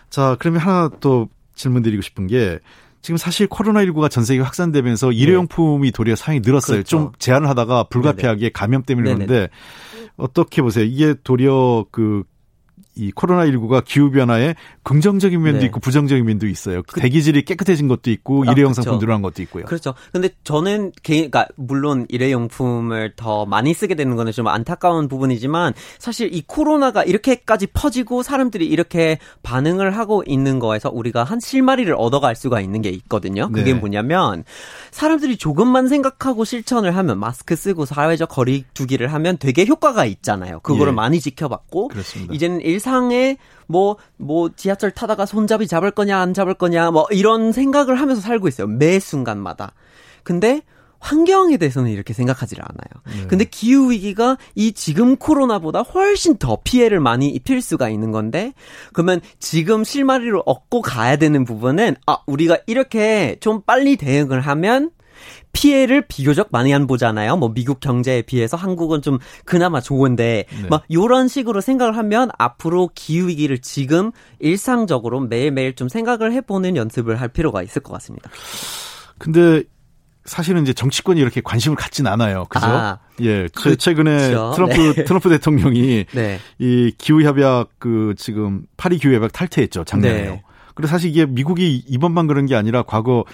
S1: 자, 그러면 하나 또 질문 드리고 싶은 게 지금 사실 코로나19가 전 세계 확산되면서 일회용품이 도리어 사용이 늘었어요.
S12: 네. 그렇죠.
S1: 좀 제한을 하다가 불가피하게 감염 때문에. 그러는데 어떻게 보세요? 이게 도리어 그 이 코로나19가 기후변화에 긍정적인 면도
S12: 네.
S1: 있고 부정적인 면도 있어요. 그, 대기질이 깨끗해진 것도 있고
S12: 아,
S1: 일회용. 상품 늘어난 것도 있고요.
S12: 그렇죠. 근데 저는 개인, 그러니까 물론 일회용품을 더 많이 쓰게 되는 거는 좀 안타까운 부분이지만 사실 이 코로나가 이렇게까지 퍼지고 사람들이 이렇게 반응을 하고 있는 거에서 우리가 한 실마리를 얻어갈 수가 있는 게 있거든요. 그게
S13: 네.
S12: 뭐냐면 사람들이 조금만 생각하고 실천을 하면 마스크 쓰고 사회적 거리 두기를 하면 되게 효과가 있잖아요. 그거를
S1: 예.
S12: 많이 지켜봤고
S1: 그렇습니다.
S12: 이제는 일 상에 뭐, 뭐, 지하철 타다가 손잡이 잡을 거냐, 안 잡을 거냐, 뭐, 이런 생각을 하면서 살고 있어요. 매 순간마다. 근데, 환경에 대해서는 이렇게 생각하지 않아요.
S13: 네.
S12: 근데 기후 위기가 이 지금 코로나보다 훨씬 더 피해를 많이 입힐 수가 있는 건데, 그러면 지금 실마리를 얻고 가야 되는 부분은, 아, 우리가 이렇게 좀 빨리 대응을 하면, 피해를 비교적 많이 안 보잖아요. 뭐 미국 경제에 비해서 한국은 좀 그나마 좋은데
S13: 네.
S12: 막 요런 식으로 생각을 하면 앞으로 기후 위기를 지금 일상적으로 매일매일 좀 생각을 해 보는 연습을 할 필요가 있을 것 같습니다.
S1: 근데 사실은 이제 정치권이 이렇게 관심을 갖진 않아요. 그죠?
S12: 아,
S1: 예.
S12: 그렇죠.
S1: 최근에 트럼프
S12: 네.
S1: 트럼프 대통령이
S12: 네.
S1: 이 기후 협약 그 지금 파리 기후 협약 탈퇴했죠. 작년에요.
S12: 네.
S1: 그리고 사실 이게 미국이 이번만 그런 게 아니라 과거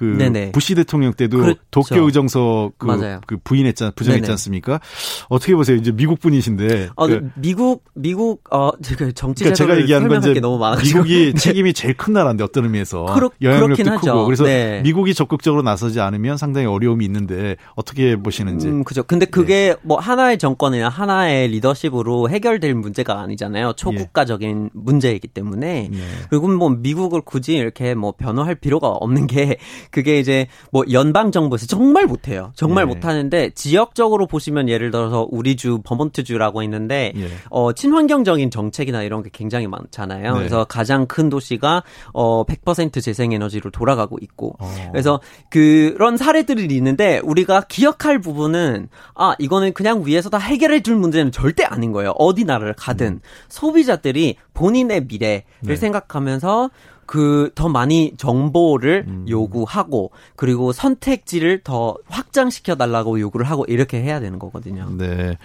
S1: 그
S12: 네네.
S1: 부시 대통령 때도
S12: 그렇죠.
S1: 도쿄 의정서 그. 그 부인했잖아 부정했지
S12: 네네.
S1: 않습니까? 어떻게 보세요? 이제 미국 분이신데
S12: 어,
S1: 그,
S12: 미국 미국 어 제가 정치
S1: 그러니까 제가 얘기하는 건 이제 미국이 [laughs]
S12: 네.
S1: 책임이 제일 큰 나라인데 어떤 의미에서
S12: 그렇-
S1: 영향력도 크고
S12: 하죠.
S1: 그래서
S12: 네.
S1: 미국이 적극적으로 나서지 않으면 상당히 어려움이 있는데 어떻게 보시는지.
S12: 음, 그죠. 근데 그게 뭐 하나의 정권이나 하나의 리더십으로 해결될 문제가 아니잖아요. 초국가적인 문제이기 때문에. 그리고 뭐 미국을 굳이 이렇게 뭐 변호할 필요가 없는 게 그게 이제 뭐 연방 정부에서 정말 못해요. 정말
S13: 네.
S12: 못하는데 지역적으로 보시면 예를 들어서 우리 주 버몬트 주라고 있는데
S1: 예.
S12: 어 친환경적인 정책이나 이런 게 굉장히 많잖아요.
S13: 네.
S12: 그래서 가장 큰 도시가 어 100% 재생에너지로 돌아가고 있고
S1: 어.
S12: 그래서 그런 사례들이 있는데 우리가 기억할 부분은 아 이거는 그냥 위에서 다 해결해 줄 문제는 절대 아닌 거예요. 어디 나라를 가든 소비자들이 본인의 미래를
S13: 네.
S12: 생각하면서 그 더 많이 정보를 요구하고 그리고 선택지를 더 확장시켜 달라고 요구를 하고 이렇게 해야 되는 거거든요.
S1: 네.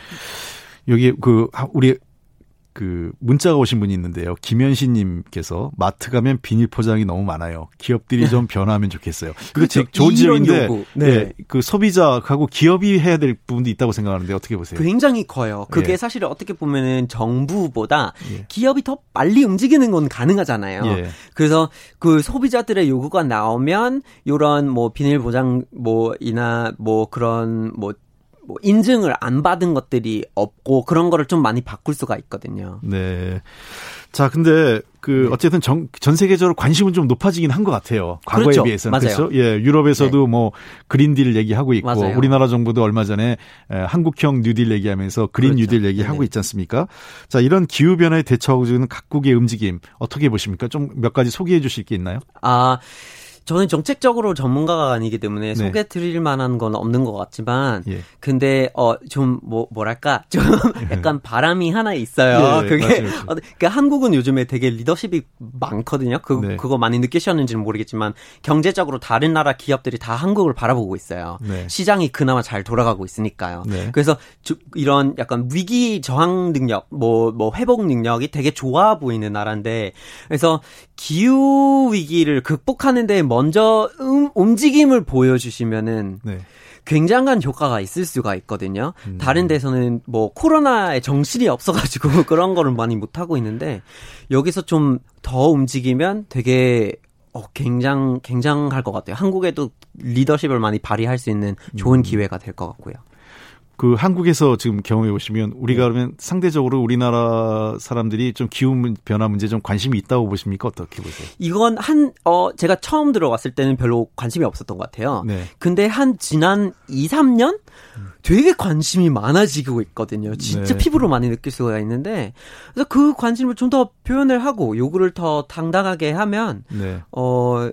S1: 여기 그 하- 우리 그 문자가 오신 분이 있는데요. 김현신 님께서 마트 가면 비닐 포장이 너무 많아요. 기업들이 좀 변화하면 좋겠어요. 이거
S12: 그렇죠.
S1: 제- 좋은 지적인데.
S12: 네.
S1: 예, 그 소비자하고 기업이 해야 될 부분도 있다고 생각하는데 어떻게 보세요?
S12: 굉장히 커요. 그게
S1: 예.
S12: 사실 어떻게 보면은 정부보다 기업이 더 빨리 움직이는 건 가능하잖아요.
S1: 예.
S12: 그래서 그 소비자들의 요구가 나오면 이런 뭐 비닐 보장 뭐 이나 뭐 그런 뭐 뭐 인증을 안 받은 것들이 없고 그런 거를 좀 많이 바꿀 수가 있거든요.
S1: 네. 자, 근데 그 어쨌든 전, 전 세계적으로 관심은 좀 높아지긴 한 것 같아요. 과거에
S12: 그렇죠.
S1: 비해서는
S12: 맞아요.
S1: 그렇죠. 예, 유럽에서도 뭐 그린딜 얘기하고 있고
S12: 맞아요.
S1: 우리나라 정부도 얼마 전에 에, 한국형 뉴딜 얘기하면서 그린
S12: 그렇죠.
S1: 뉴딜 얘기하고 있지 않습니까? 자, 이런 기후 변화에 대처하고 있는 각국의 움직임 어떻게 보십니까? 좀 몇 가지 소개해 주실 게 있나요?
S12: 아, 저는 정책적으로 전문가가 아니기 때문에
S1: 네.
S12: 소개 드릴 만한 건 없는 것 같지만,
S1: 예.
S12: 근데, 어, 좀, 뭐, 뭐랄까, [laughs] 좀 [laughs] 약간 바람이 하나 있어요.
S1: 예,
S12: 그게,
S1: 맞아요, 맞아요.
S12: 어, 그러니까 한국은 요즘에 되게 리더십이 많거든요. 그,
S1: 네.
S12: 그거 많이 느끼셨는지는 모르겠지만, 경제적으로 다른 나라 기업들이 다 한국을 바라보고 있어요.
S1: 네.
S12: 시장이 그나마 잘 돌아가고 있으니까요.
S1: 네.
S12: 그래서 주- 이런 약간 위기 저항 능력, 뭐, 뭐, 회복 능력이 되게 좋아 보이는 나라인데, 그래서 기후 위기를 극복하는 데 먼저 음, 움직임을 보여주시면은,
S1: 네.
S12: 굉장한 효과가 있을 수가 있거든요.
S1: 음.
S12: 다른 데서는 뭐 코로나에 정신이 없어가지고 [laughs] 그런 거를 많이 못 하고 있는데 여기서 좀 더 움직이면 되게 어, 굉장 굉장할 것 같아요. 한국에도 리더십을 많이 발휘할 수 있는
S1: 음.
S12: 좋은 기회가 될 것 같고요.
S1: 그 한국에서 지금 경험해 보시면 우리가 그러면 상대적으로 우리나라 사람들이 좀 기후 문- 변화 문제 좀 관심이 있다고 보십니까? 어떻게 보세요?
S12: 이건 한, 어, 제가 처음 들어갔을 때는 별로 관심이 없었던 것 같아요.
S1: 네.
S12: 근데 한 지난 2, 3년? 되게 관심이 많아지고 있거든요. 진짜
S1: 네.
S12: 피부로 많이 느낄 수가 있는데, 그래서 그 관심을 좀 더 표현을 하고 요구를 더 당당하게 하면,
S1: 네.
S12: 어,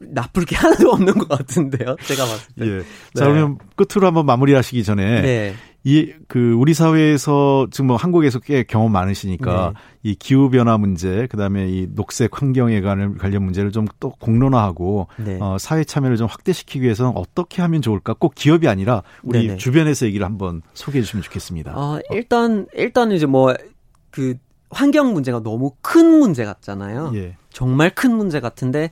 S12: 나쁠 게 하나도 없는 것 같은데요. 제가 봤을 때.
S1: 예. 자,
S12: 네.
S1: 그러면 끝으로 한번 마무리하시기 전에
S12: 네.
S1: 이그 우리 사회에서 지금 뭐 한국에서 꽤 경험 많으시니까
S12: 네.
S1: 이 기후 변화 문제, 그다음에 이 녹색 환경에 관한 관련 문제를 좀 또 공론화하고
S12: 네.
S1: 어 사회 참여를 좀 확대시키기 위해서는 어떻게 하면 좋을까? 꼭 기업이 아니라 우리
S12: 네네.
S1: 주변에서 얘기를 한번 소개해 주시면 좋겠습니다.
S12: 어, 일단, 일단 이제 뭐, 그, 환경 문제가 너무 큰 문제 같잖아요. 예. 정말 큰 문제 같은데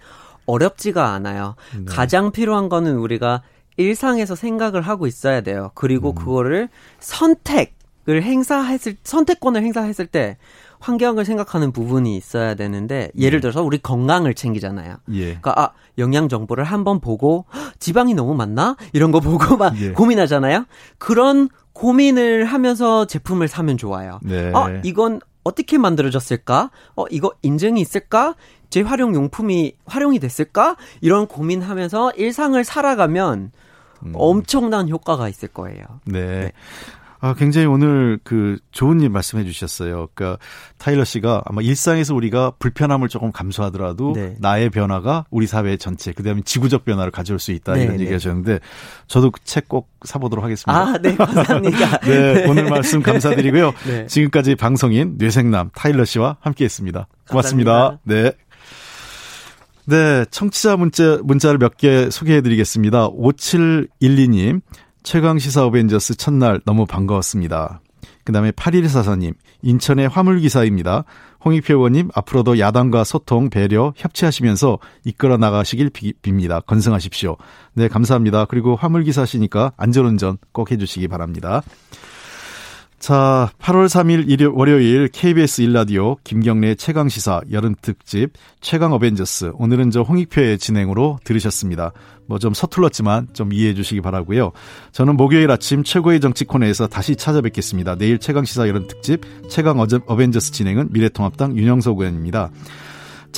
S12: 어렵지가 않아요. 네. 가장 필요한 거는 우리가 일상에서 생각을 하고 있어야 돼요. 그리고 음. 그거를 선택을 행사했을 선택권을 행사했을 때 환경을 생각하는 부분이 있어야 되는데 예를 네. 들어서 우리 건강을 챙기잖아요. 예. 그러니까 아 영양 정보를 한번 보고 지방이 너무 많나 이런 거 보고 막 예. 고민하잖아요. 그런 고민을 하면서 제품을 사면 좋아요. 네. 어 이건 어떻게 만들어졌을까? 어 이거 인증이 있을까? 재활용 용품이 활용이 됐을까? 이런 고민하면서 일상을 살아가면 음. 엄청난 효과가 있을 거예요.
S1: 네. 네. 아, 굉장히 오늘 그 좋은 일 말씀해 주셨어요. 그러니까 타일러 씨가 아마 일상에서 우리가 불편함을 조금 감수하더라도 네. 나의 변화가 우리 사회 전체, 그 다음에 지구적 변화를 가져올 수 있다 네, 이런 네. 얘기 하셨는데 저도 그 책 꼭 사보도록 하겠습니다.
S12: 아, 네, 감사합니다. [laughs]
S1: 네, 네, 오늘 말씀 감사드리고요. 네. 지금까지 방송인 뇌생남 타일러 씨와 함께 했습니다. 고맙습니다. 감사합니다. 네. 네, 청취자 문자, 문자를 몇 개 소개해 드리겠습니다. 5712님, 최강시사 어벤져스 첫날 너무 반가웠습니다. 그 다음에 8144님, 인천의 화물기사입니다. 홍익표 의원님, 앞으로도 야당과 소통, 배려, 협치하시면서 이끌어 나가시길 비, 빕니다. 건승하십시오. 네, 감사합니다. 그리고 화물기사시니까 안전운전 꼭 해주시기 바랍니다. 자, 8월 3일 일요, 월요일 KBS 일라디오 김경래 최강 시사 여름 특집 최강 어벤져스. 오늘은 저 홍익표의 진행으로 들으셨습니다. 뭐 좀 서툴렀지만 좀 이해해 주시기 바라고요. 저는 목요일 아침 최고의 정치 코너에서 다시 찾아뵙겠습니다. 내일 최강 시사 여름 특집 최강 어벤져스 진행은 미래통합당 윤영석 의원입니다.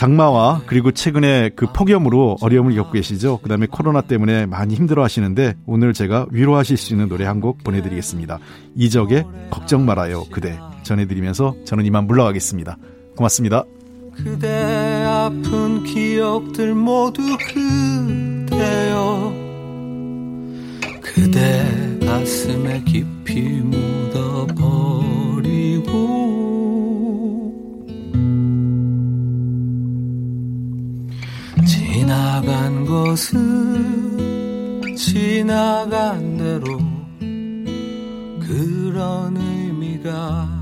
S1: 장마와 그리고 최근에 그 폭염으로 어려움을 겪고 계시죠. 그다음에 코로나 때문에 많이 힘들어 하시는데 오늘 제가 위로하실 수 있는 노래 한 곡 보내 드리겠습니다. 이적의 걱정 말아요 그대 전해 드리면서 저는 이만 물러가겠습니다. 고맙습니다. 그대 아픈 기억들 모두 그대여 그대 가슴에 깊이 묻어버리고 지나간 것은 지나간 대로 그런 의미가